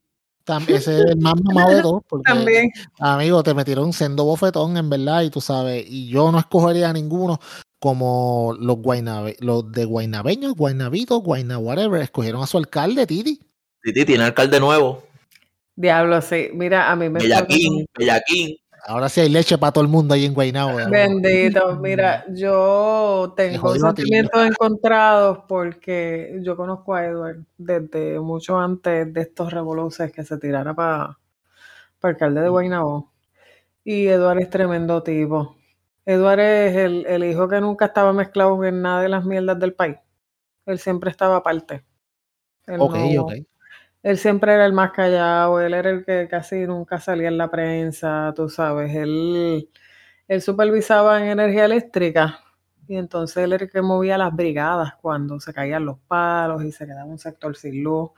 [SPEAKER 1] Tam- Ese es el más mamado de todos. Porque,
[SPEAKER 2] También.
[SPEAKER 1] amigo, te metieron un sendo bofetón, en verdad, y tú sabes. Y yo no escogería a ninguno como los guaynabe, los de guaynabeños, guaynabitos, guayna whatever. Escogieron a su alcalde, Titi.
[SPEAKER 3] Titi tiene alcalde nuevo.
[SPEAKER 2] Diablo, sí. Mira, a mí me
[SPEAKER 3] Bellaquín, Bellaquín.
[SPEAKER 1] Ahora sí hay leche para todo el mundo ahí en Guaynabo. ¿verdad?
[SPEAKER 2] Bendito, mira, yo tengo sentimientos encontrados porque yo conozco a Edward desde mucho antes de estos revoluciones que se tirara para alcalde de Guaynabo. Y Edward es tremendo tipo. Edward es el, el hijo que nunca estaba mezclado en nada de las mierdas del país. Él siempre estaba aparte. Él
[SPEAKER 1] Ok,
[SPEAKER 2] no-
[SPEAKER 1] ok.
[SPEAKER 2] Él siempre era el más callado, él era el que casi nunca salía en la prensa, tú sabes, él, él supervisaba en energía eléctrica y entonces él era el que movía las brigadas cuando se caían los palos y se quedaba un sector sin luz.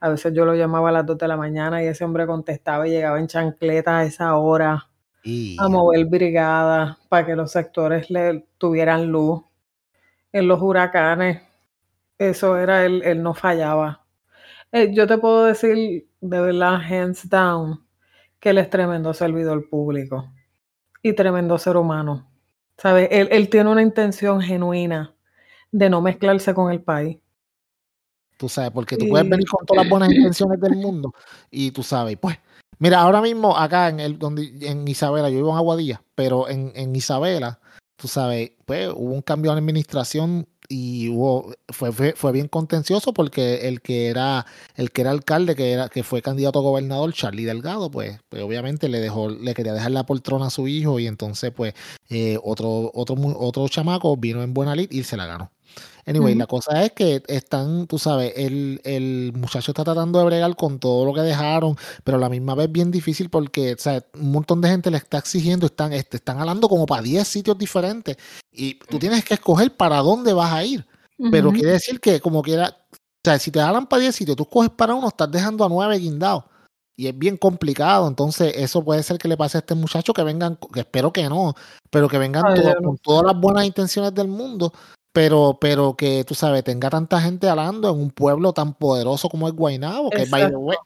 [SPEAKER 2] A veces yo lo llamaba a las 2 de la mañana y ese hombre contestaba y llegaba en chancleta a esa hora
[SPEAKER 1] Y,
[SPEAKER 2] a mover brigadas para que los sectores le tuvieran luz. En los huracanes, eso era, él, él no fallaba. Eh, yo te puedo decir de verdad, hands down, que él es tremendo servidor público y tremendo ser humano. ¿Sabes? Él, él tiene una intención genuina de no mezclarse con el país.
[SPEAKER 1] tú sabes, porque tú
[SPEAKER 2] Y-
[SPEAKER 1] puedes venir con todas las buenas intenciones del mundo y tú sabes, pues, mira, ahora mismo acá en el donde en Isabela, yo vivo en Aguadilla, pero en, en Isabela, tú sabes, pues hubo un cambio de administración y hubo fue, fue, fue bien contencioso porque el que era el que era alcalde que era que fue candidato a gobernador Charlie Delgado pues, pues obviamente le dejó le quería dejar la poltrona a su hijo y entonces pues eh, otro otro otro chamaco vino en buena lid y se la ganó Anyway, la cosa es que están, tú sabes, el, el muchacho está tratando de bregar con todo lo que dejaron, pero a la misma vez bien difícil porque, o sea, un montón de gente le está exigiendo, están, este, están hablando como para 10 sitios diferentes y tú tienes que escoger para dónde vas a ir. Pero quiere decir que como quiera, o sea, si te hablan para 10 sitios, tú coges para uno, estás dejando a 9 guindados. Y es bien complicado, entonces eso puede ser que le pase a este muchacho que vengan, que espero que no, pero que vengan
[SPEAKER 2] Ay,
[SPEAKER 1] todos-
[SPEAKER 2] yo no
[SPEAKER 1] con todas las buenas intenciones del mundo, pero, pero que tú sabes, tenga tanta gente hablando en un pueblo tan poderoso como es Guaynabo, que by the way,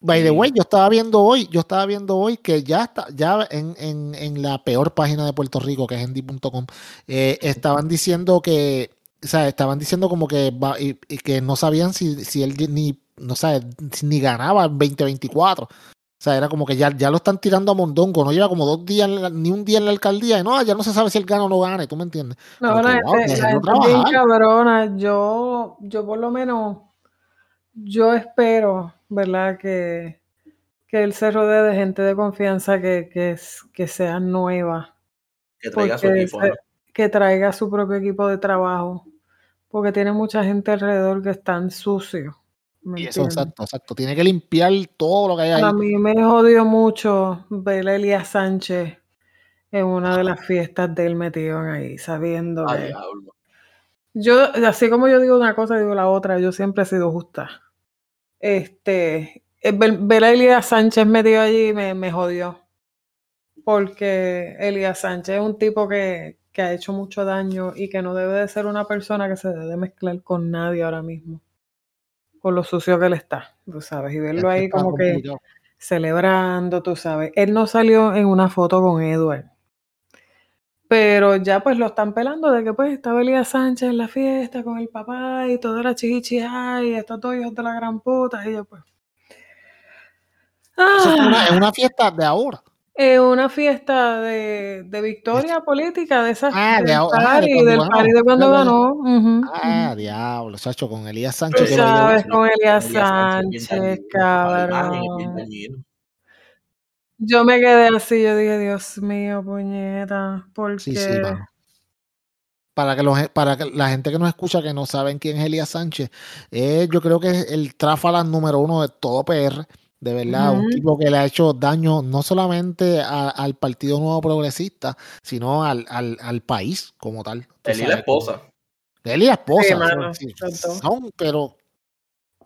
[SPEAKER 1] by the way, yo estaba viendo hoy, yo estaba viendo hoy que ya está, ya en, en, en la peor página de Puerto Rico, que es endy.com, eh, estaban diciendo que, o sea, estaban diciendo como que, va- y, y que no sabían si, si él ni, no sabe, ni ganaba el 2024. O sea, era como que ya, ya lo están tirando a Mondongo, no lleva como dos días, en la- ni un día en la alcaldía, y no, ya no se sabe si él gana o no gana, ¿tú me entiendes?
[SPEAKER 2] No,
[SPEAKER 1] Como
[SPEAKER 2] la
[SPEAKER 1] que, wow,
[SPEAKER 2] gente, la gente bien
[SPEAKER 1] trabajar.
[SPEAKER 2] cabrona. Yo, yo por lo menos, yo espero, ¿verdad? Que, que él se rodee de gente de confianza que, que, es- que sea nueva.
[SPEAKER 3] Que traiga su
[SPEAKER 2] Porque
[SPEAKER 3] equipo.
[SPEAKER 2] se-
[SPEAKER 3] ¿no?
[SPEAKER 2] que traiga su propio equipo de trabajo. Porque tiene mucha gente alrededor que están sucios. ¿Me
[SPEAKER 1] Y eso, exacto, exacto. Tiene que limpiar todo lo que hay ahí.
[SPEAKER 2] A mí me jodió mucho ver a Elías Sánchez en una de las fiestas de él metido ahí, sabiendo. Yo, así como yo digo una cosa, digo la otra, yo siempre he sido justa. Este, eh, ver, a Elías Sánchez metido allí me, me jodió. Porque Elías Sánchez es un tipo que, que ha hecho mucho daño y que no debe de ser una persona que se debe de mezclar con nadie ahora mismo. Lo sucio que él está, tú sabes. Y verlo ahí como que celebrando, tú sabes. Él no salió en una foto con Edward. Pero ya pues lo están pelando de que pues estaba Elías Sánchez en la fiesta con el papá y todo era chichi, ay, estos dos hijos de la gran puta. Y yo pues.
[SPEAKER 1] Eso es una,
[SPEAKER 2] Ah,
[SPEAKER 1] es una fiesta de ahora.
[SPEAKER 2] Es una fiesta de, de victoria política, de esas
[SPEAKER 1] Ah, de
[SPEAKER 2] del
[SPEAKER 1] ah, de
[SPEAKER 2] del party de cuando
[SPEAKER 1] Ah,
[SPEAKER 2] ganó. ujú,
[SPEAKER 1] Ah,
[SPEAKER 2] ujú.
[SPEAKER 1] diablo, chacho, con Elías Sánchez
[SPEAKER 2] sabes, con Elías
[SPEAKER 3] Sánchez
[SPEAKER 2] Sánchez, cabrón. Yo me quedé así, yo dije, Dios mío, puñeta,
[SPEAKER 1] Sí, sí,
[SPEAKER 2] porque
[SPEAKER 1] mano. Para que, los, para que la gente que nos escucha que no saben quién es Elías Sánchez, eh, yo creo que es el tráfala número uno de todo PR. De verdad, un tipo que le ha hecho daño no solamente a- al Partido Nuevo Progresista, sino al, al, al país como tal.
[SPEAKER 3] Él y la esposa.
[SPEAKER 1] Él y la esposa.
[SPEAKER 2] Sí,
[SPEAKER 1] son-
[SPEAKER 2] mano,
[SPEAKER 1] sí, son, pero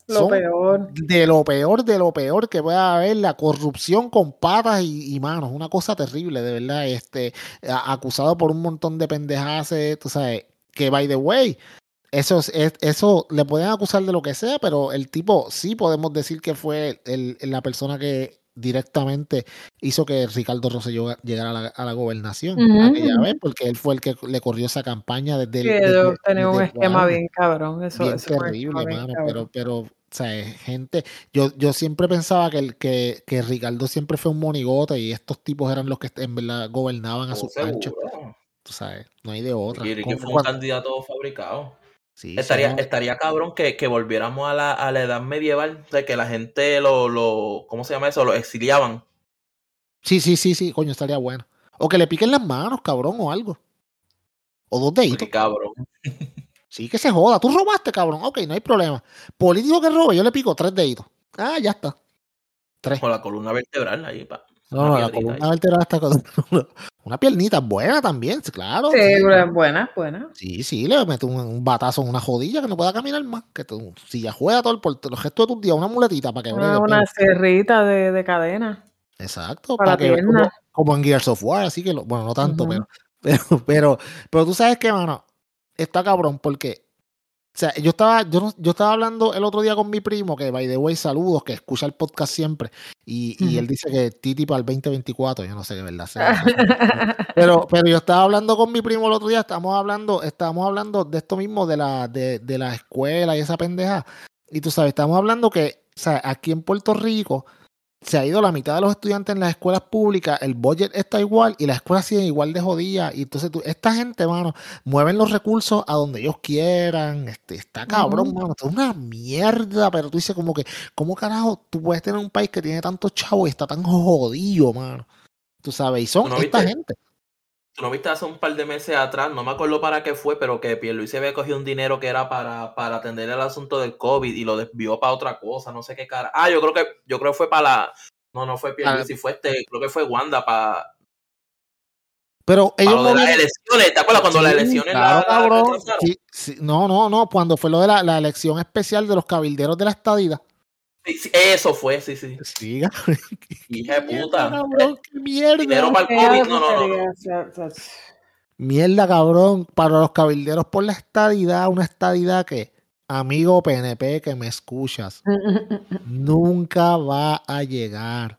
[SPEAKER 2] lo
[SPEAKER 1] son
[SPEAKER 2] peor.
[SPEAKER 1] de lo peor, de lo peor que pueda haber, la corrupción con patas y, y manos, una cosa terrible, de verdad, este, acusado por un montón de pendejadas, tú sabes, que by the way, eso, es, es- eso le pueden acusar de lo que sea, pero el tipo sí podemos decir que fue el- la persona que directamente hizo que Ricardo Rosselló llegara a la, a la gobernación aquella vez, porque él fue el que le corrió esa campaña desde el,
[SPEAKER 2] Sí,
[SPEAKER 1] desde-
[SPEAKER 2] tenían un esquema bien cabrón. Eso,
[SPEAKER 1] bien
[SPEAKER 2] eso
[SPEAKER 1] terrible,
[SPEAKER 2] bien
[SPEAKER 1] mano,
[SPEAKER 2] cabrón.
[SPEAKER 1] pero, pero, o sea, gente, yo, yo siempre pensaba que, el, que, que Ricardo siempre fue un monigote y estos tipos eran los que en verdad gobernaban a
[SPEAKER 3] Oh,
[SPEAKER 1] sus anchas,
[SPEAKER 3] seguro.
[SPEAKER 1] tú sabes, no hay de otra.
[SPEAKER 3] Y
[SPEAKER 1] Como
[SPEAKER 3] fue un candidato fabricado.
[SPEAKER 1] Sí, sí,
[SPEAKER 3] Estaría,
[SPEAKER 1] no,
[SPEAKER 3] estaría cabrón que, que volviéramos a la, a la edad medieval, de que la gente lo, lo, ¿cómo se llama eso? Lo exiliaban.
[SPEAKER 1] sí, sí, sí, sí, coño, estaría bueno. O que le piquen las manos, cabrón, o algo. O dos deditos.
[SPEAKER 3] Porque cabrón.
[SPEAKER 1] Sí, que se joda. Tú robaste, cabrón. Ok, no hay problema. Político que robe, yo le pico tres deditos. Ah, ya está. Tres.
[SPEAKER 3] Con la columna vertebral ahí, pa.
[SPEAKER 1] No, no, la columna
[SPEAKER 3] ahí.
[SPEAKER 1] vertebral está con una piernita buena también, claro.
[SPEAKER 2] Sí,
[SPEAKER 1] sí.
[SPEAKER 2] buena, buena.
[SPEAKER 1] Sí, sí, le meto un, un batazo en una jodilla que no pueda caminar más. Que tú, si ya juega todo el por los restos de tus días, una muletita para que
[SPEAKER 2] Una, una sierrita de, de cadena
[SPEAKER 1] Exacto,
[SPEAKER 2] para
[SPEAKER 1] para que como, en Gears of War, así que lo- bueno, no tanto, pero, pero, pero, pero tú sabes que, mano, está cabrón, porque o sea, yo estaba, yo, yo estaba hablando el otro día con mi primo, que by the way, saludos, que escucha el podcast siempre, y, y él dice que Titi para el 2024, yo no sé qué verdad sea. eso, Pero, pero yo estaba hablando con mi primo el otro día, estábamos hablando, estábamos hablando de esto mismo, de la, de, de la escuela y esa pendeja. Y tú sabes, estamos hablando que, o sea, aquí en Puerto Rico se ha ido la mitad de los estudiantes en las escuelas públicas, el budget está igual y las escuelas siguen igual de jodidas. Y entonces tú, esta gente, mano, mueven los recursos a donde ellos quieran. Este, está cabrón, mano. Esto es una mierda, pero tú dices como que, ¿cómo carajo tú puedes tener un país que tiene tantos chavos y está tan jodido, mano? Tú sabes, y son
[SPEAKER 3] ¿Tú no
[SPEAKER 1] esta
[SPEAKER 3] viste?
[SPEAKER 1] gente.
[SPEAKER 3] Tú no viste hace un par de meses atrás, no me acuerdo para qué fue, pero que Pierluisi había cogido un dinero que era para, para atender el asunto del COVID y lo desvió para otra cosa, no sé qué cara. Ah, yo creo que, yo creo que fue para la. No, no fue Pierluisi, fue este, creo que fue Wanda para,
[SPEAKER 1] Pero
[SPEAKER 3] para
[SPEAKER 1] ellos
[SPEAKER 3] lo de las elecciones. ¿Te acuerdas cuando las elecciones
[SPEAKER 1] claro,
[SPEAKER 3] la?
[SPEAKER 1] Sí, sí. No, no, no. Cuando fue lo de la, la elección especial de los cabilderos de la estadía.
[SPEAKER 3] Sí, sí, eso fue, sí, sí.
[SPEAKER 1] Sí,
[SPEAKER 3] Hija de puta.
[SPEAKER 1] cabrón, qué mierda.
[SPEAKER 3] Dinero para el COVID, no, no, no.
[SPEAKER 1] Mierda, cabrón. Para los cabilderos por la estadidad, una estadidad que, amigo PNP que me escuchas, nunca va a llegar.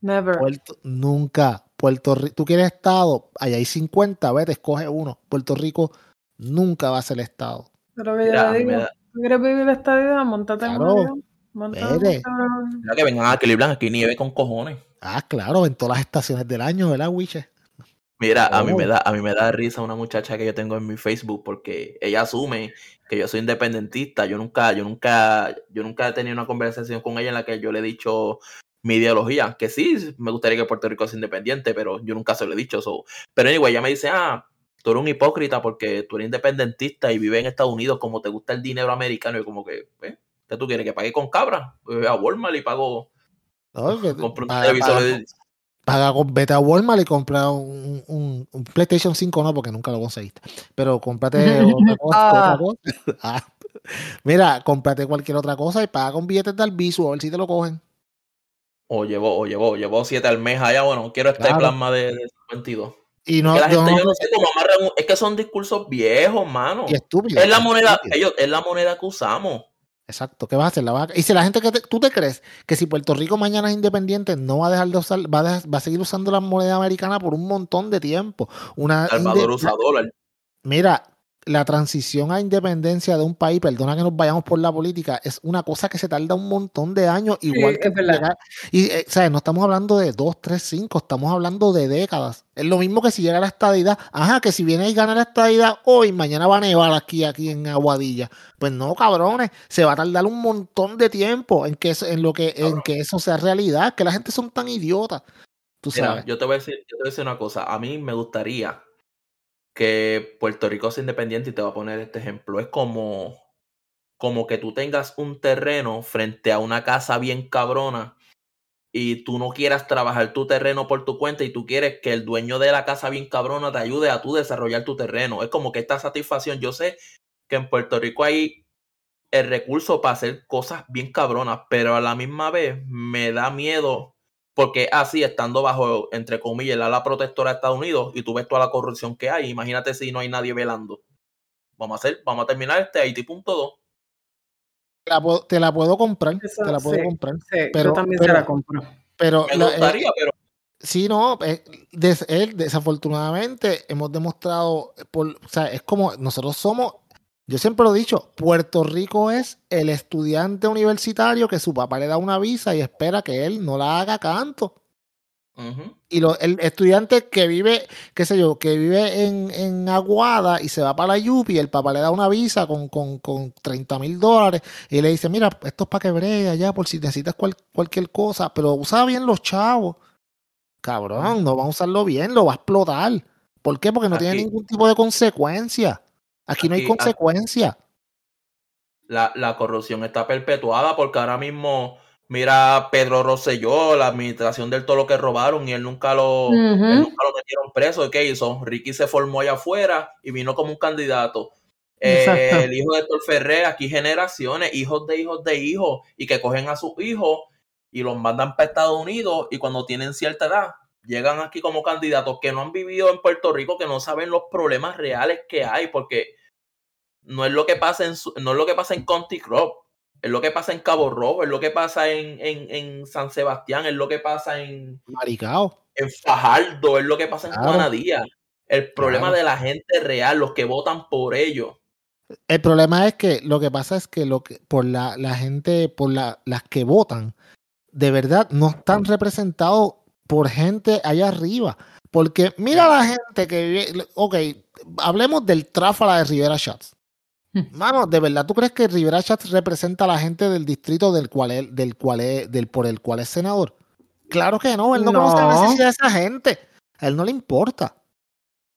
[SPEAKER 2] Never.
[SPEAKER 1] Puerto- nunca. Puerto Rico, tú quieres estado, allá hay 50, vete, escoge uno. Puerto Rico nunca va a ser estado.
[SPEAKER 2] Pero que yo
[SPEAKER 3] Mira,
[SPEAKER 2] digo,
[SPEAKER 3] da-
[SPEAKER 2] ¿tú quieres vivir esta vida? Montate
[SPEAKER 1] Claro.
[SPEAKER 2] en un
[SPEAKER 1] Vete.
[SPEAKER 2] avión.
[SPEAKER 3] Mira que vengan a Cleveland, aquí nieve con cojones.
[SPEAKER 1] Ah, claro, en todas las estaciones del año, ¿verdad, Wiche?
[SPEAKER 3] Mira, a mí
[SPEAKER 1] Oh.
[SPEAKER 3] me da, a mí me da risa una muchacha que yo tengo en mi Facebook porque ella asume que yo soy independentista. Yo nunca, yo nunca, yo nunca he tenido una conversación con ella en la que yo le he dicho mi ideología, que sí, me gustaría que Puerto Rico sea independiente, pero yo nunca se lo he dicho. So. Pero anyway, ella me dice, ah, tú eres un hipócrita porque tú eres independentista y vives en Estados Unidos como te gusta el dinero americano. Y como que, ¿eh? ¿Qué tú quieres? ¿Que pague con cabra? A Walmart y pago,
[SPEAKER 1] No, que-
[SPEAKER 3] compro un
[SPEAKER 1] para-
[SPEAKER 3] televisor
[SPEAKER 1] Paga con, vete a Walmart y compra un, un- un PlayStation 5, no, porque nunca lo conseguiste. Pero cómprate otra cosa. otra
[SPEAKER 2] Ah.
[SPEAKER 1] cosa. Ah. Mira, cómprate cualquier otra cosa y paga con billetes de Albizu, a ver si te lo cogen.
[SPEAKER 3] O llevó, o llevó, llevó siete al mes allá. Bueno, quiero este
[SPEAKER 1] Claro.
[SPEAKER 3] plasma de, de 52.
[SPEAKER 1] Y no,
[SPEAKER 3] que la
[SPEAKER 1] yo
[SPEAKER 3] gente,
[SPEAKER 1] no-
[SPEAKER 3] yo no sé cómo amarran. un- Es que son discursos viejos, mano.
[SPEAKER 1] y estúpido.
[SPEAKER 3] Es la moneda,
[SPEAKER 1] estúpido.
[SPEAKER 3] ellos, es la moneda que usamos.
[SPEAKER 1] Exacto, ¿qué vas a hacer? La vas a- Y si la gente que te- tú te crees que si Puerto Rico mañana es independiente, no va a dejar de usar, va a, dejar- va a seguir usando la moneda americana por un montón de tiempo. Una
[SPEAKER 3] Salvador
[SPEAKER 1] inde-
[SPEAKER 3] usa dólar.
[SPEAKER 1] Mira, la transición a independencia de un país, perdona que nos vayamos por la política, es una cosa que se tarda un montón de años, igual que
[SPEAKER 2] es
[SPEAKER 1] llegar- y eh, ¿sabes? no estamos hablando de dos, tres, cinco, estamos hablando de décadas. Es lo mismo que si llega la estadidad, ajá, que si viene y gana la estadidad hoy, mañana va a nevar aquí, aquí en Aguadilla. Pues no, cabrones, se va a tardar un montón de tiempo en que eso, en lo que, en que eso sea realidad, que la gente son tan idiotas. Tú
[SPEAKER 3] Mira,
[SPEAKER 1] sabes.
[SPEAKER 3] yo te, voy a decir, yo te voy a decir una cosa. A mí me gustaría que Puerto Rico sea independiente y te voy a poner este ejemplo. Es como, como que tú tengas un terreno frente a una casa bien cabrona y tú no quieras trabajar tu terreno por tu cuenta y tú quieres que el dueño de la casa bien cabrona te ayude a tú desarrollar tu terreno. Es como que esta satisfacción. Yo sé que en Puerto Rico hay el recurso para hacer cosas bien cabronas, pero a la misma vez me da miedo porque así, estando bajo, entre comillas, la ala protectora de Estados Unidos y tú ves toda la corrupción que hay, imagínate si no hay nadie velando. Vamos a hacer, vamos a terminar este Haití punto dos.
[SPEAKER 1] Te la puedo, te la puedo comprar,
[SPEAKER 2] Eso
[SPEAKER 1] te la puedo
[SPEAKER 2] sí.
[SPEAKER 1] comprar.
[SPEAKER 2] Sí,
[SPEAKER 1] Pero-
[SPEAKER 2] yo también
[SPEAKER 1] pero-
[SPEAKER 2] se la compro.
[SPEAKER 1] Pero
[SPEAKER 3] Me
[SPEAKER 1] la- eh,
[SPEAKER 3] pero
[SPEAKER 1] Sí, no, eh, des- él, desafortunadamente hemos demostrado, por, o sea, es como nosotros somos, yo siempre lo he dicho, Puerto Rico es el estudiante universitario que su papá le da una visa y espera que él no la haga canto. Y lo- el estudiante que vive, qué sé yo, que vive en, en Aguada y se va para la Yupi, el papá le da una visa con, con, con 30 mil dólares y le dice, mira, esto es para que bregue allá por si necesitas cual- cualquier cosa, pero usa bien los chavos. Cabrón, no va a usarlo bien, lo va a explotar. ¿Por qué? Porque no tiene ningún tipo de consecuencia. Aquí, no hay
[SPEAKER 3] Aquí- aquí-
[SPEAKER 1] consecuencia.
[SPEAKER 3] la, la corrupción está perpetuada porque ahora mismo, mira Pedro Rosselló, la administración del todo lo que robaron y él nunca lo, él nunca lo metieron preso. ¿Y ¿Qué hizo? Ricky se formó allá afuera y vino como un candidato. Eh, el hijo de Héctor Ferrer, aquí generaciones, hijos de hijos de hijos, y que cogen a sus hijos y los mandan para Estados Unidos y cuando tienen cierta edad llegan aquí como candidatos que no han vivido en Puerto Rico, que no saben los problemas reales que hay, porque no es lo que pasa en, no es lo que pasa en Conti Crop, es lo que pasa en Cabo Rojo, es lo que pasa en, en, en San Sebastián, es lo que pasa en,
[SPEAKER 1] Maricao.
[SPEAKER 3] en Fajardo, es lo que pasa en
[SPEAKER 1] Claro.
[SPEAKER 3] Juana Díaz. El problema
[SPEAKER 1] Claro.
[SPEAKER 3] de la gente real, los que votan por ellos.
[SPEAKER 1] El problema es que lo que pasa es que lo que por la, la gente, por la, las que votan, de verdad no están representados por gente allá arriba. Porque mira la gente que vive, ok, hablemos del tráfala de Rivera Shots. Mano, ¿de verdad tú crees que Rivera Shots representa a la gente del distrito del cual es, del cual es, del por el cual es senador? Claro que no, él no, conoce la
[SPEAKER 2] No.
[SPEAKER 1] necesidad de esa gente. A él no le importa.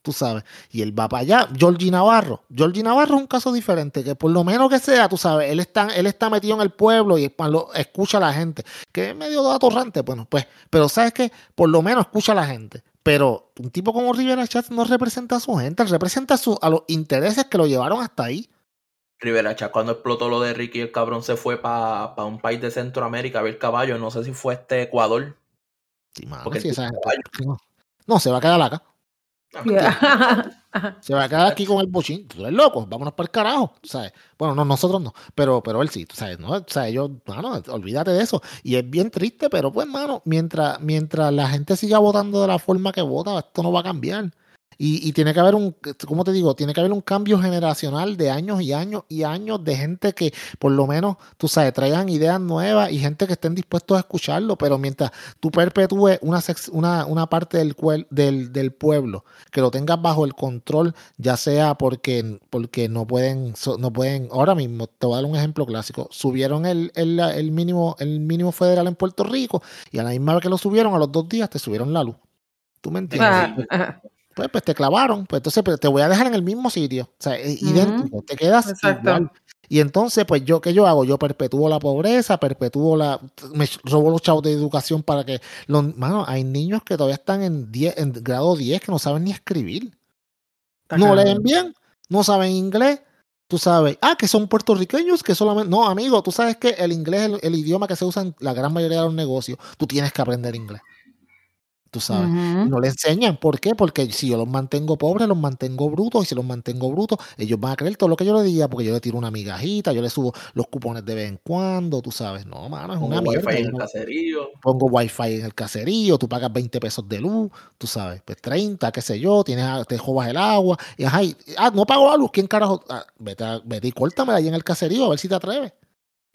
[SPEAKER 1] Tú sabes. Y él va para allá. Georgie Navarro. Georgie Navarro es un caso diferente. Que por lo menos que sea, tú sabes, él está, él está metido en el pueblo y pa- lo- escucha a la gente. Que es medio atorrante, bueno, pues. Pero sabes que por lo menos escucha a la gente. Pero un tipo como Rivera Chats no representa a su gente, él representa a, su- a los intereses que lo llevaron hasta ahí.
[SPEAKER 3] Rivera Chat, cuando explotó lo de Ricky, el cabrón se fue para un país de Centroamérica a ver caballo. No sé si fue este Ecuador.
[SPEAKER 1] Sí, mano,
[SPEAKER 3] Porque
[SPEAKER 1] sí,
[SPEAKER 3] el
[SPEAKER 1] esa
[SPEAKER 3] tipo
[SPEAKER 1] gente- no, no, se va a quedar acá.
[SPEAKER 3] Ah,
[SPEAKER 2] Yeah.
[SPEAKER 1] Se va a quedar aquí con el bochín. Tú eres loco, vámonos para el carajo. ¿sabes? Bueno, no, nosotros no, pero, pero él sí, ¿sabes? ¿no? O sea, yo, mano, olvídate de eso. Y es bien triste, pero pues, mano, mientras, mientras la gente siga votando de la forma que vota, esto no va a cambiar. Y, y tiene que haber un, ¿cómo te digo? Tiene que haber un cambio generacional de años y años y años de gente que, por lo menos, tú sabes, traigan ideas nuevas y gente que estén dispuestos a escucharlo. Pero mientras tú perpetúes una, una, una parte del, del, del pueblo que lo tengas bajo el control, ya sea porque, porque no pueden, no pueden, ahora mismo, te voy a dar un ejemplo clásico, subieron el, el, el mínimo, el mínimo federal en Puerto Rico y a la misma vez que lo subieron, a los dos días te subieron la luz. ¿Tú me entiendes?
[SPEAKER 2] Ah, ah,
[SPEAKER 1] Pues, pues te clavaron, pues entonces pues, te voy a dejar en el mismo sitio, o sea, es
[SPEAKER 2] Ujú.
[SPEAKER 1] idéntico, te quedas
[SPEAKER 2] Exacto.
[SPEAKER 1] igual. Y entonces, pues yo, ¿qué yo hago? Yo perpetúo la pobreza, perpetúo la... Me robo los chavos de educación para que... Los, mano, hay niños que todavía están en, 10, en grado 10 que no saben ni escribir. No leen bien, no saben inglés. Tú sabes, ah, que son puertorriqueños, que solamente... No, amigo, tú sabes que el inglés es el, el idioma que se usa en la gran mayoría de los negocios. Tú tienes que aprender inglés. Tú sabes. Y no le enseñan. ¿Por qué? Porque si yo los mantengo pobres, los mantengo brutos. Y si los mantengo brutos, ellos van a creer todo lo que yo les diga. Porque yo le tiro una migajita, yo le subo los cupones de vez en cuando. Tú sabes. No, mano, es
[SPEAKER 3] Pongo
[SPEAKER 1] una mierda.
[SPEAKER 3] wifi en el caserío.
[SPEAKER 1] pongo wifi en el caserío, tú pagas 20 pesos de luz, tú sabes, pues 30, qué sé yo, tienes, te jobas el agua, y ajá, y- ah, no pago la luz, ¿quién carajo? Ah, vete, a- vete y córtamela ahí en el caserío, a ver si te atreves.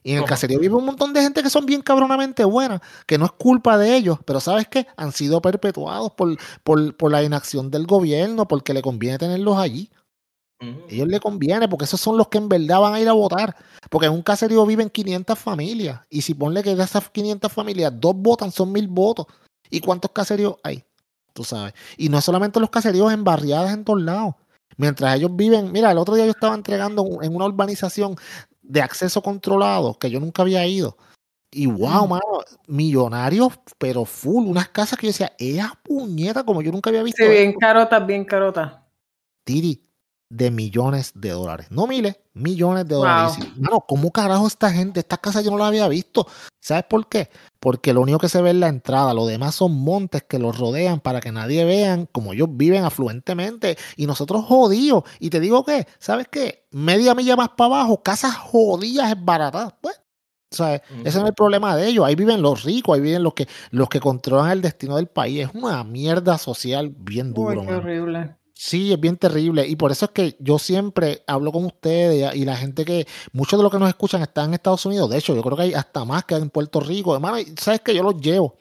[SPEAKER 1] Y en el caserío vive un montón de gente que son bien cabronamente buenas, que no es culpa de ellos, pero ¿sabes qué? Han sido perpetuados por, por, por la inacción del gobierno, porque le conviene tenerlos allí. A ellos les conviene, porque esos son los que en verdad van a ir a votar. Porque en un caserío viven 500 familias. Y si ponle que de esas 500 familias, dos votan, son mil votos. ¿Y cuántos caseríos hay? Tú sabes. Y no solamente los caseríos en barriadas en todos lados. Mientras ellos viven, mira, el otro día yo estaba entregando en una urbanización de acceso controlado que yo nunca había ido. Y wow,
[SPEAKER 2] Mm.
[SPEAKER 1] mano, millonarios, pero full, unas casas que yo decía, esa puñeta como yo nunca había visto.
[SPEAKER 2] Sí, bien
[SPEAKER 1] esto".
[SPEAKER 2] carota, bien carota.
[SPEAKER 1] Tiri, de millones de dólares. No miles, millones de
[SPEAKER 2] Wow.
[SPEAKER 1] dólares. Dices, Mano, ¿cómo carajo esta gente? Esta casa yo no la había visto. ¿Sabes por qué? Porque lo único que se ve es la entrada. Lo demás son montes que los rodean para que nadie vean como ellos viven afluentemente. Y nosotros jodidos. Y te digo que, ¿sabes qué? Media milla más para abajo, casas jodidas es barata. Pues, ¿sabes? Ese no es el problema de ellos. Ahí viven los ricos, ahí viven los que, los que controlan el destino del país. Es una mierda social bien
[SPEAKER 2] Uy,
[SPEAKER 1] duro.
[SPEAKER 2] qué horrible.
[SPEAKER 1] Sí, es bien terrible. Y por eso es que yo siempre hablo con ustedes y la gente que, muchos de los que nos escuchan están en Estados Unidos. De hecho, yo creo que hay hasta más que en Puerto Rico. Hermano, sabes que yo los llevo.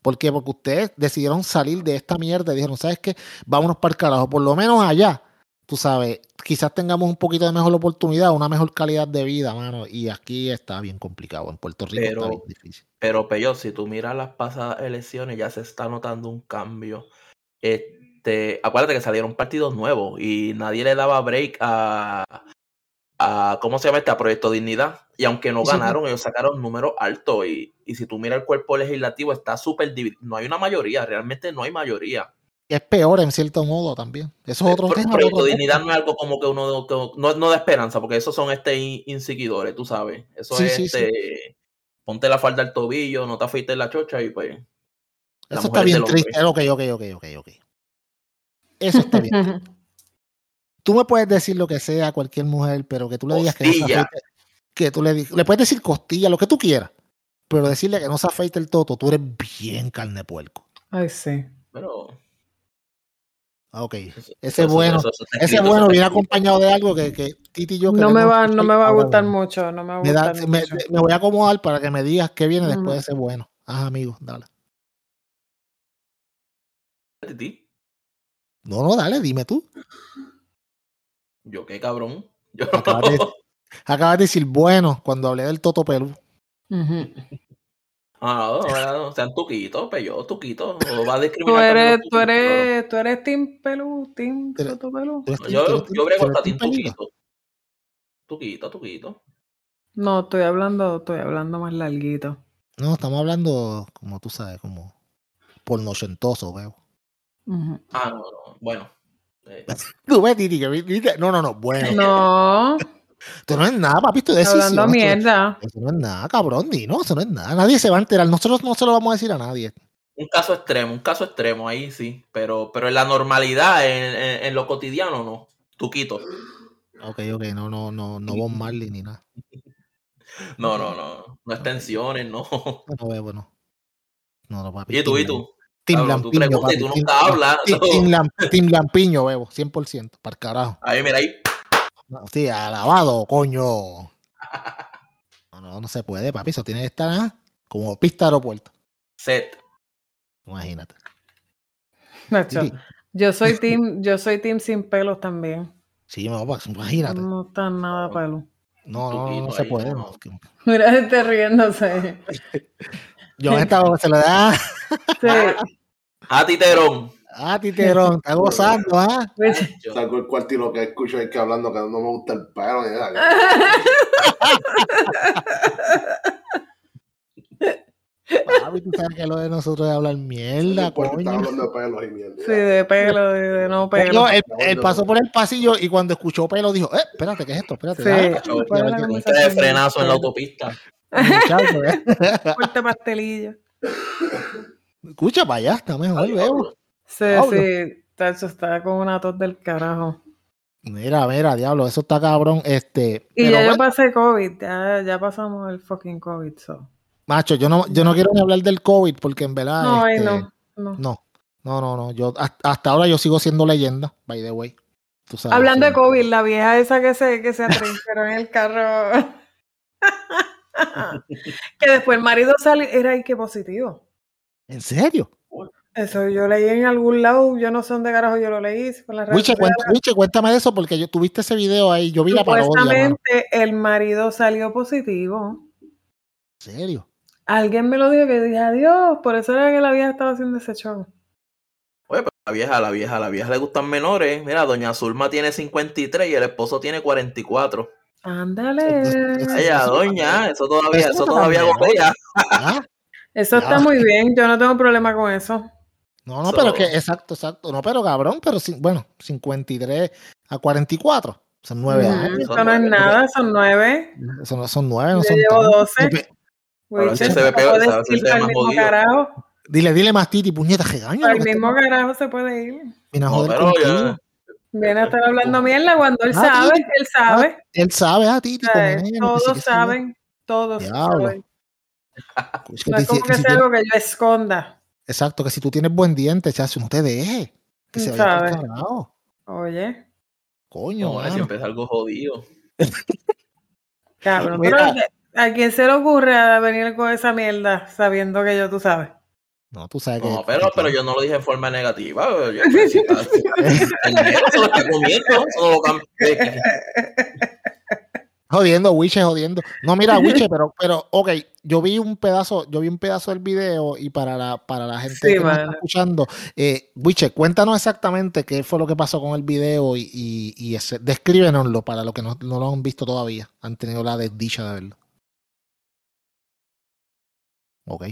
[SPEAKER 1] ¿Por qué? Porque ustedes decidieron salir de esta mierda y dijeron, ¿sabes qué? Vámonos para el carajo. Por lo menos allá, tú sabes, quizás tengamos un poquito de mejor oportunidad, una mejor calidad de vida, mano. Y aquí está bien complicado. En Puerto Rico está
[SPEAKER 3] Pero-
[SPEAKER 1] bien difícil.
[SPEAKER 3] Pero, Peyo, si tú miras las pasadas elecciones, ya se está notando un cambio. Este, acuérdate que salieron partidos nuevos y nadie le daba break a, a ¿cómo se llama este? A Proyecto Dignidad. Y aunque no ganaron, ellos sacaron números altos. Y, y si tú miras el cuerpo legislativo, está súper dividido. No hay una mayoría, realmente no hay mayoría.
[SPEAKER 1] Es peor en cierto modo también. Eso es otro
[SPEAKER 3] Pro-
[SPEAKER 1] tema.
[SPEAKER 3] Proyecto
[SPEAKER 1] otro tema.
[SPEAKER 3] Dignidad no es algo como que uno que- no, no da esperanza, porque esos son este in- inseguidores, tú sabes. Eso
[SPEAKER 1] Sí,
[SPEAKER 3] es
[SPEAKER 1] sí, sí.
[SPEAKER 3] este, ponte la falda al tobillo, no te afeites la chocha y pues.
[SPEAKER 1] Eso está bien triste. Ok, ok, ok, ok, ok. Eso está bien. Tú me puedes decir lo que sea a cualquier mujer, pero que tú le digas que no se
[SPEAKER 3] Costilla.
[SPEAKER 1] afeite, que tú le, le puedes decir costilla, lo que tú quieras, pero decirle que no se afeite el toto, tú eres bien carne de puerco.
[SPEAKER 2] Ay, sí.
[SPEAKER 3] Pero.
[SPEAKER 1] Ah, Ok, ese
[SPEAKER 3] eso-
[SPEAKER 1] bueno,
[SPEAKER 3] eso- eso
[SPEAKER 1] ese bueno viene acompañado de algo que, que Titi y yo
[SPEAKER 2] No me va, no
[SPEAKER 1] escuchar
[SPEAKER 2] me va a gustar mucho, no me va a
[SPEAKER 1] Me, da-
[SPEAKER 2] gustar
[SPEAKER 1] me-
[SPEAKER 2] mucho.
[SPEAKER 1] me voy a acomodar para que me digas qué viene después de ese bueno. Ajá, amigo, dale.
[SPEAKER 3] Titi,
[SPEAKER 1] No, no, dale, dime tú.
[SPEAKER 3] Yo qué cabrón. Yo
[SPEAKER 1] Acabas de, acabas de decir bueno cuando hablé del toto pelú.
[SPEAKER 3] Ah, no, no, sean tuquitos, pero tuquitos. O va a
[SPEAKER 2] Tú
[SPEAKER 3] discriminar también
[SPEAKER 2] eres, tú eres, tú eres Team Pelú, Team Toto Pelú.
[SPEAKER 1] ¿Tú
[SPEAKER 3] Yo,
[SPEAKER 1] tú
[SPEAKER 3] yo brego
[SPEAKER 1] tú
[SPEAKER 3] hasta
[SPEAKER 1] team
[SPEAKER 3] tuquito. Tuquito, tuquito.
[SPEAKER 2] No, estoy hablando, estoy hablando más larguito.
[SPEAKER 1] No, estamos hablando, como tú sabes, como pornochentoso, veo.
[SPEAKER 2] Ujú.
[SPEAKER 3] Ah, no, no. Bueno. eh,
[SPEAKER 1] Tú ves, Titi, que viste- No, no, no, bueno.
[SPEAKER 2] No,
[SPEAKER 1] Esto no es nada, papi, esto es decisión.
[SPEAKER 2] hablando
[SPEAKER 1] esto-
[SPEAKER 2] mierda.
[SPEAKER 1] Eso no es nada, cabrón, no, eso no es nada. Nadie se va a enterar. Nosotros no se lo vamos a decir a nadie.
[SPEAKER 3] un caso extremo, un caso extremo, ahí sí. Pero, pero en la normalidad, en, en- en lo cotidiano, no. Tuquito.
[SPEAKER 1] Ok, ok, no, no, no, no Bob Marley ni nada.
[SPEAKER 3] No, no, no. No extensiones, no.
[SPEAKER 1] No, no, veo, no. No, no, papi.
[SPEAKER 3] ¿Y tú, y tú?
[SPEAKER 1] Team Lampiño,
[SPEAKER 3] preguntas y
[SPEAKER 1] papi,
[SPEAKER 3] tú
[SPEAKER 1] Team-
[SPEAKER 3] nunca hablas.
[SPEAKER 1] Team, Team Lam- Team Lampiño, bebo, 100%, para el carajo.
[SPEAKER 3] Ahí, mira, ahí.
[SPEAKER 1] No, sí, alabado, coño. No, no, no se puede, papi, eso tiene que estar ah, como pista de aeropuerto.
[SPEAKER 3] Set.
[SPEAKER 1] Imagínate.
[SPEAKER 2] Nacho,
[SPEAKER 1] Sí,
[SPEAKER 2] yo soy team, yo soy team sin pelos también.
[SPEAKER 1] sí, no, pues, imagínate.
[SPEAKER 2] No está nada pelo.
[SPEAKER 1] No, no, no, no se puede.
[SPEAKER 3] no.
[SPEAKER 2] Mira este riéndose.
[SPEAKER 1] Yo estaba, se lo da.
[SPEAKER 2] Sí.
[SPEAKER 3] Ah, Titerón.
[SPEAKER 1] Ah, Titerón, está gozando, ¿ah?
[SPEAKER 3] Yo-
[SPEAKER 5] Salgo el cuarto y lo que escucho es que hablando que no me gusta el pelo ni nada.
[SPEAKER 1] Papi, tú sabes que lo de nosotros es hablar mierda,
[SPEAKER 5] está
[SPEAKER 1] coño.
[SPEAKER 5] hablando de pelos y mierda.
[SPEAKER 2] Sí, de pelo, de, de no pelo.
[SPEAKER 1] No, él, él pasó por el pasillo y cuando escuchó pelo dijo, eh, espérate, ¿qué es esto? Espérate.
[SPEAKER 2] Sí.
[SPEAKER 1] ah,
[SPEAKER 3] Chaval,
[SPEAKER 2] ¿Cuál es la
[SPEAKER 1] ya, ya,
[SPEAKER 3] Un frenazo en la autopista.
[SPEAKER 1] Muchacho, eh.
[SPEAKER 2] Fuerte pastelillo.
[SPEAKER 1] Escucha para allá, está mejor, veo.
[SPEAKER 2] Sí, sí. Tacho, está con una tos del carajo.
[SPEAKER 1] Mira, mira, diablo, eso está cabrón. Este,
[SPEAKER 2] Y ya yo
[SPEAKER 1] bueno,
[SPEAKER 2] pasé COVID, ya, ya pasamos el fucking COVID. So.
[SPEAKER 1] macho, yo no, yo no quiero ni hablar del COVID porque en verdad.
[SPEAKER 2] No, ay,
[SPEAKER 1] este,
[SPEAKER 2] no. no.
[SPEAKER 1] No, no, no, no. Yo hasta, hasta ahora yo sigo siendo leyenda, by the way. Tú sabes,
[SPEAKER 2] Hablando de. COVID, la vieja esa que se, que se atrincheró en el carro. que después el marido salió, era ahí que positivo.
[SPEAKER 1] ¿En serio?
[SPEAKER 2] Eso yo leí en algún lado, yo no sé dónde carajo yo lo leí.
[SPEAKER 1] Wiche, cuenta- Wiche, cuéntame de eso porque yo tuviste ese video ahí, yo vi la parodia. mano.
[SPEAKER 2] Supuestamente el marido salió positivo.
[SPEAKER 1] ¿En serio?
[SPEAKER 2] Alguien me lo dijo que dije adiós, por eso era que la vieja estaba haciendo ese show.
[SPEAKER 3] Oye, pero la vieja, la vieja, la vieja le gustan menores. Mira, doña Zulma tiene 53 y el esposo tiene 44.
[SPEAKER 2] Ándale.
[SPEAKER 3] Ella, doña, eso todavía,
[SPEAKER 1] eso
[SPEAKER 3] todavía.
[SPEAKER 1] Ah,
[SPEAKER 2] Eso está muy bien, yo no tengo problema con eso.
[SPEAKER 1] No, no,
[SPEAKER 3] So-
[SPEAKER 1] pero que, exacto, exacto. No, pero cabrón, pero bueno, 53 a 44. Son nueve años.
[SPEAKER 2] Eso no es nada, son nueve.
[SPEAKER 1] Eso no son nueve, no
[SPEAKER 2] Yo
[SPEAKER 1] son
[SPEAKER 2] llevo
[SPEAKER 1] tantos.
[SPEAKER 2] 12.
[SPEAKER 1] Dile-
[SPEAKER 3] A ver
[SPEAKER 2] Wiche,
[SPEAKER 3] si se ve peor, se ve más jodido.
[SPEAKER 2] carajo.
[SPEAKER 1] Dile, dile más Titi, puñeta, regaño.
[SPEAKER 2] Para el mismo carajo se puede ir.
[SPEAKER 1] Vine a
[SPEAKER 3] No,
[SPEAKER 1] joder
[SPEAKER 3] pero.
[SPEAKER 2] Viene a estar hablando mierda cuando él
[SPEAKER 1] Ah,
[SPEAKER 2] sabe,
[SPEAKER 1] Titi.
[SPEAKER 2] él sabe.
[SPEAKER 1] Él sabe, ah, Titi, nene, que sí,
[SPEAKER 2] todos saben, todos
[SPEAKER 1] Diablo.
[SPEAKER 2] saben.
[SPEAKER 1] Es que
[SPEAKER 2] No es como
[SPEAKER 1] que
[SPEAKER 2] que sea algo que yo esconda.
[SPEAKER 1] Exacto, que si tú tienes buen diente, chacho, no te dejes. Que se vaya.
[SPEAKER 2] Oye,
[SPEAKER 1] Coño,
[SPEAKER 3] No,
[SPEAKER 1] mano.
[SPEAKER 3] siempre es algo jodido.
[SPEAKER 2] cabrón. Pero ¿A quién se le ocurre a venir con esa mierda sabiendo que yo, tú sabes?
[SPEAKER 1] No, tú sabes que.
[SPEAKER 3] No, pero, pero yo no lo dije en forma negativa. Yo, si está- el negro se lo está comiendo. eso no lo cam- eh,
[SPEAKER 1] Jodiendo, Wiche, jodiendo. No, mira, Wiche, pero, pero, ok, yo vi un pedazo, yo vi un pedazo del video y para la, para la gente
[SPEAKER 2] Sí,
[SPEAKER 1] que nos está escuchando, eh, Wiche, cuéntanos exactamente qué fue lo que pasó con el video y, y, y ese, descríbenoslo para los que no, no lo han visto todavía, han tenido la desdicha de verlo. Ok.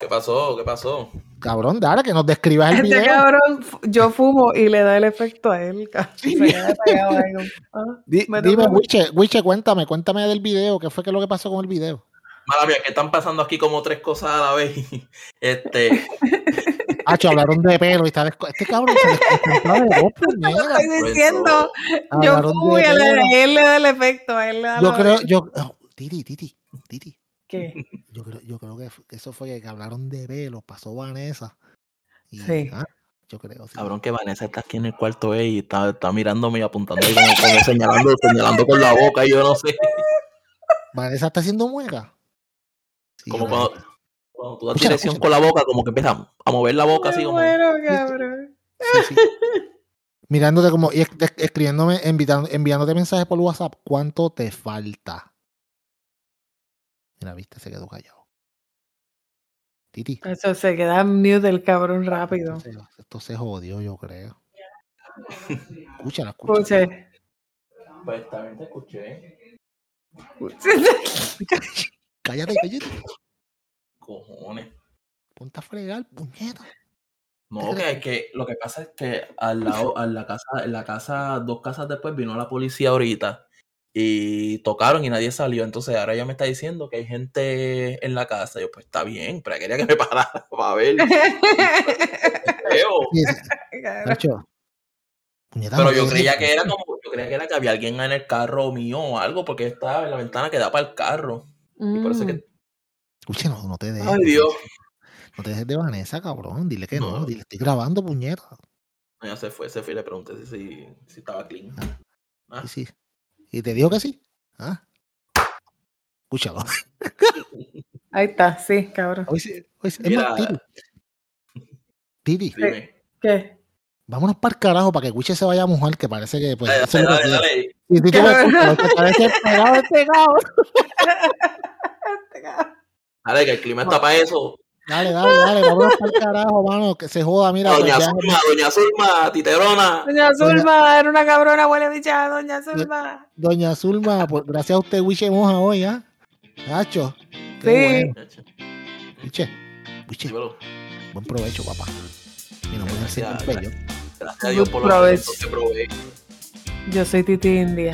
[SPEAKER 3] ¿Qué pasó? ¿Qué pasó?
[SPEAKER 1] Cabrón, dale, que nos describas el
[SPEAKER 2] Este
[SPEAKER 1] video.
[SPEAKER 2] cabrón, yo fumo y le da el efecto a él. Se queda ahí ah,
[SPEAKER 1] Di-
[SPEAKER 2] me
[SPEAKER 1] dime, Wiche, Wiche, cuéntame, cuéntame del video, qué fue que lo que pasó con el video.
[SPEAKER 3] Mala mía, que están pasando aquí como tres cosas a la vez. Este,
[SPEAKER 1] Hacho, hablaron de pelo y está desco- este cabrón se desconcentró de puñetas.
[SPEAKER 2] Estoy diciendo, yo fumo y a
[SPEAKER 1] pelo.
[SPEAKER 2] él le da el efecto, a él le da
[SPEAKER 1] Yo creo, yo, oh, Titi, Titi, Titi, Yo creo, yo creo que, eso fue que hablaron de pelo, pasó Vanessa. Y,
[SPEAKER 2] Sí.
[SPEAKER 1] ah, yo creo, sí.
[SPEAKER 3] cabrón, que Vanessa está aquí en el cuarto eh, y está, está mirándome y apuntando ahí como, como señalando, señalando con la boca y yo no sé.
[SPEAKER 1] Vanessa está haciendo mueca. Sí,
[SPEAKER 3] Como cuando, cuando tú das
[SPEAKER 1] Escúchala,
[SPEAKER 3] dirección con la boca, como que empieza a mover la boca así como.
[SPEAKER 2] muero, cabrón.
[SPEAKER 1] Sí, sí. Mirándote como, y es- es- escribiéndome, invitando, enviándote mensajes por WhatsApp, ¿cuánto te falta? Mira, viste, se quedó callado. Titi.
[SPEAKER 2] Eso se queda mute el cabrón rápido.
[SPEAKER 1] Esto se, esto se jodió, yo creo. Escúchala, escúchala.
[SPEAKER 2] Escuche.
[SPEAKER 3] Pues también te escuché.
[SPEAKER 1] Cállate, cállate.
[SPEAKER 3] Cojones.
[SPEAKER 1] Ponte a fregar, puñeta.
[SPEAKER 3] No, que, que lo que pasa es que al lado, a la casa, en la casa, dos casas después vino la policía ahorita y tocaron y nadie salió. Entonces ahora ella me está diciendo que hay gente en la casa. Yo, pues está bien, pero quería que me parara para ver. Pero yo creía que era como, yo creía que era que había alguien en el carro mío o algo, porque estaba en la ventana que da para el carro. Y por eso
[SPEAKER 2] Mm.
[SPEAKER 3] que.
[SPEAKER 1] Escuche, no, no te dejes.
[SPEAKER 3] Ay, Dios.
[SPEAKER 1] No te dejes de Vanessa, cabrón. Dile que no.
[SPEAKER 3] No.
[SPEAKER 1] Dile, estoy grabando, puñeta.
[SPEAKER 3] Ya se fue, se fue y le pregunté si, si, si estaba clean. Ah.
[SPEAKER 1] Sí, sí. Y te digo que sí. ¿Ah? Escúchalo.
[SPEAKER 2] Ahí está, sí, cabrón.
[SPEAKER 1] Hoy hoy. Es más, Titi. Titi,
[SPEAKER 3] Dime.
[SPEAKER 2] ¿Qué?
[SPEAKER 1] vámonos para el carajo para que Wiche se vaya a mojar, que parece que pues.
[SPEAKER 3] Dale, dale,
[SPEAKER 1] lo que
[SPEAKER 3] dale.
[SPEAKER 1] Y Titi me escucha, porque parece pegado cabrón.
[SPEAKER 3] Dale, que el clima está para eso.
[SPEAKER 1] Dale, dale, dale, vámonos para el carajo, mano, que se joda, mira. pues
[SPEAKER 3] Doña
[SPEAKER 1] ya-
[SPEAKER 3] Zulma, Doña Zulma, Titerona.
[SPEAKER 2] Doña Zulma, era una cabrona, huele bicha, doña Zulma.
[SPEAKER 1] Doña Zulma, pues, gracias a usted, Wiche Moja hoy, ¿ah? Nacho.
[SPEAKER 2] Sí.
[SPEAKER 1] Wiche, Wiche, buen provecho, papá. Y no voy a hacer
[SPEAKER 3] Gracias,
[SPEAKER 1] un.
[SPEAKER 3] Gracias a Dios por los
[SPEAKER 2] Provecho.
[SPEAKER 3] que probé.
[SPEAKER 2] Yo soy Titi India.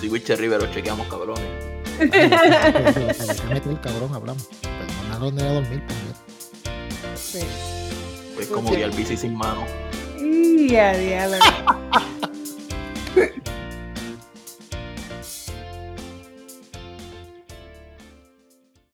[SPEAKER 3] Sí, Wiche Rivero, chequeamos, cabrones
[SPEAKER 1] se metió el cabrón, hablamos. Pero Perdonaron de a dormir, pues.
[SPEAKER 2] Sí.
[SPEAKER 3] Pues como di al bici sin mano.
[SPEAKER 2] Y a diálogo.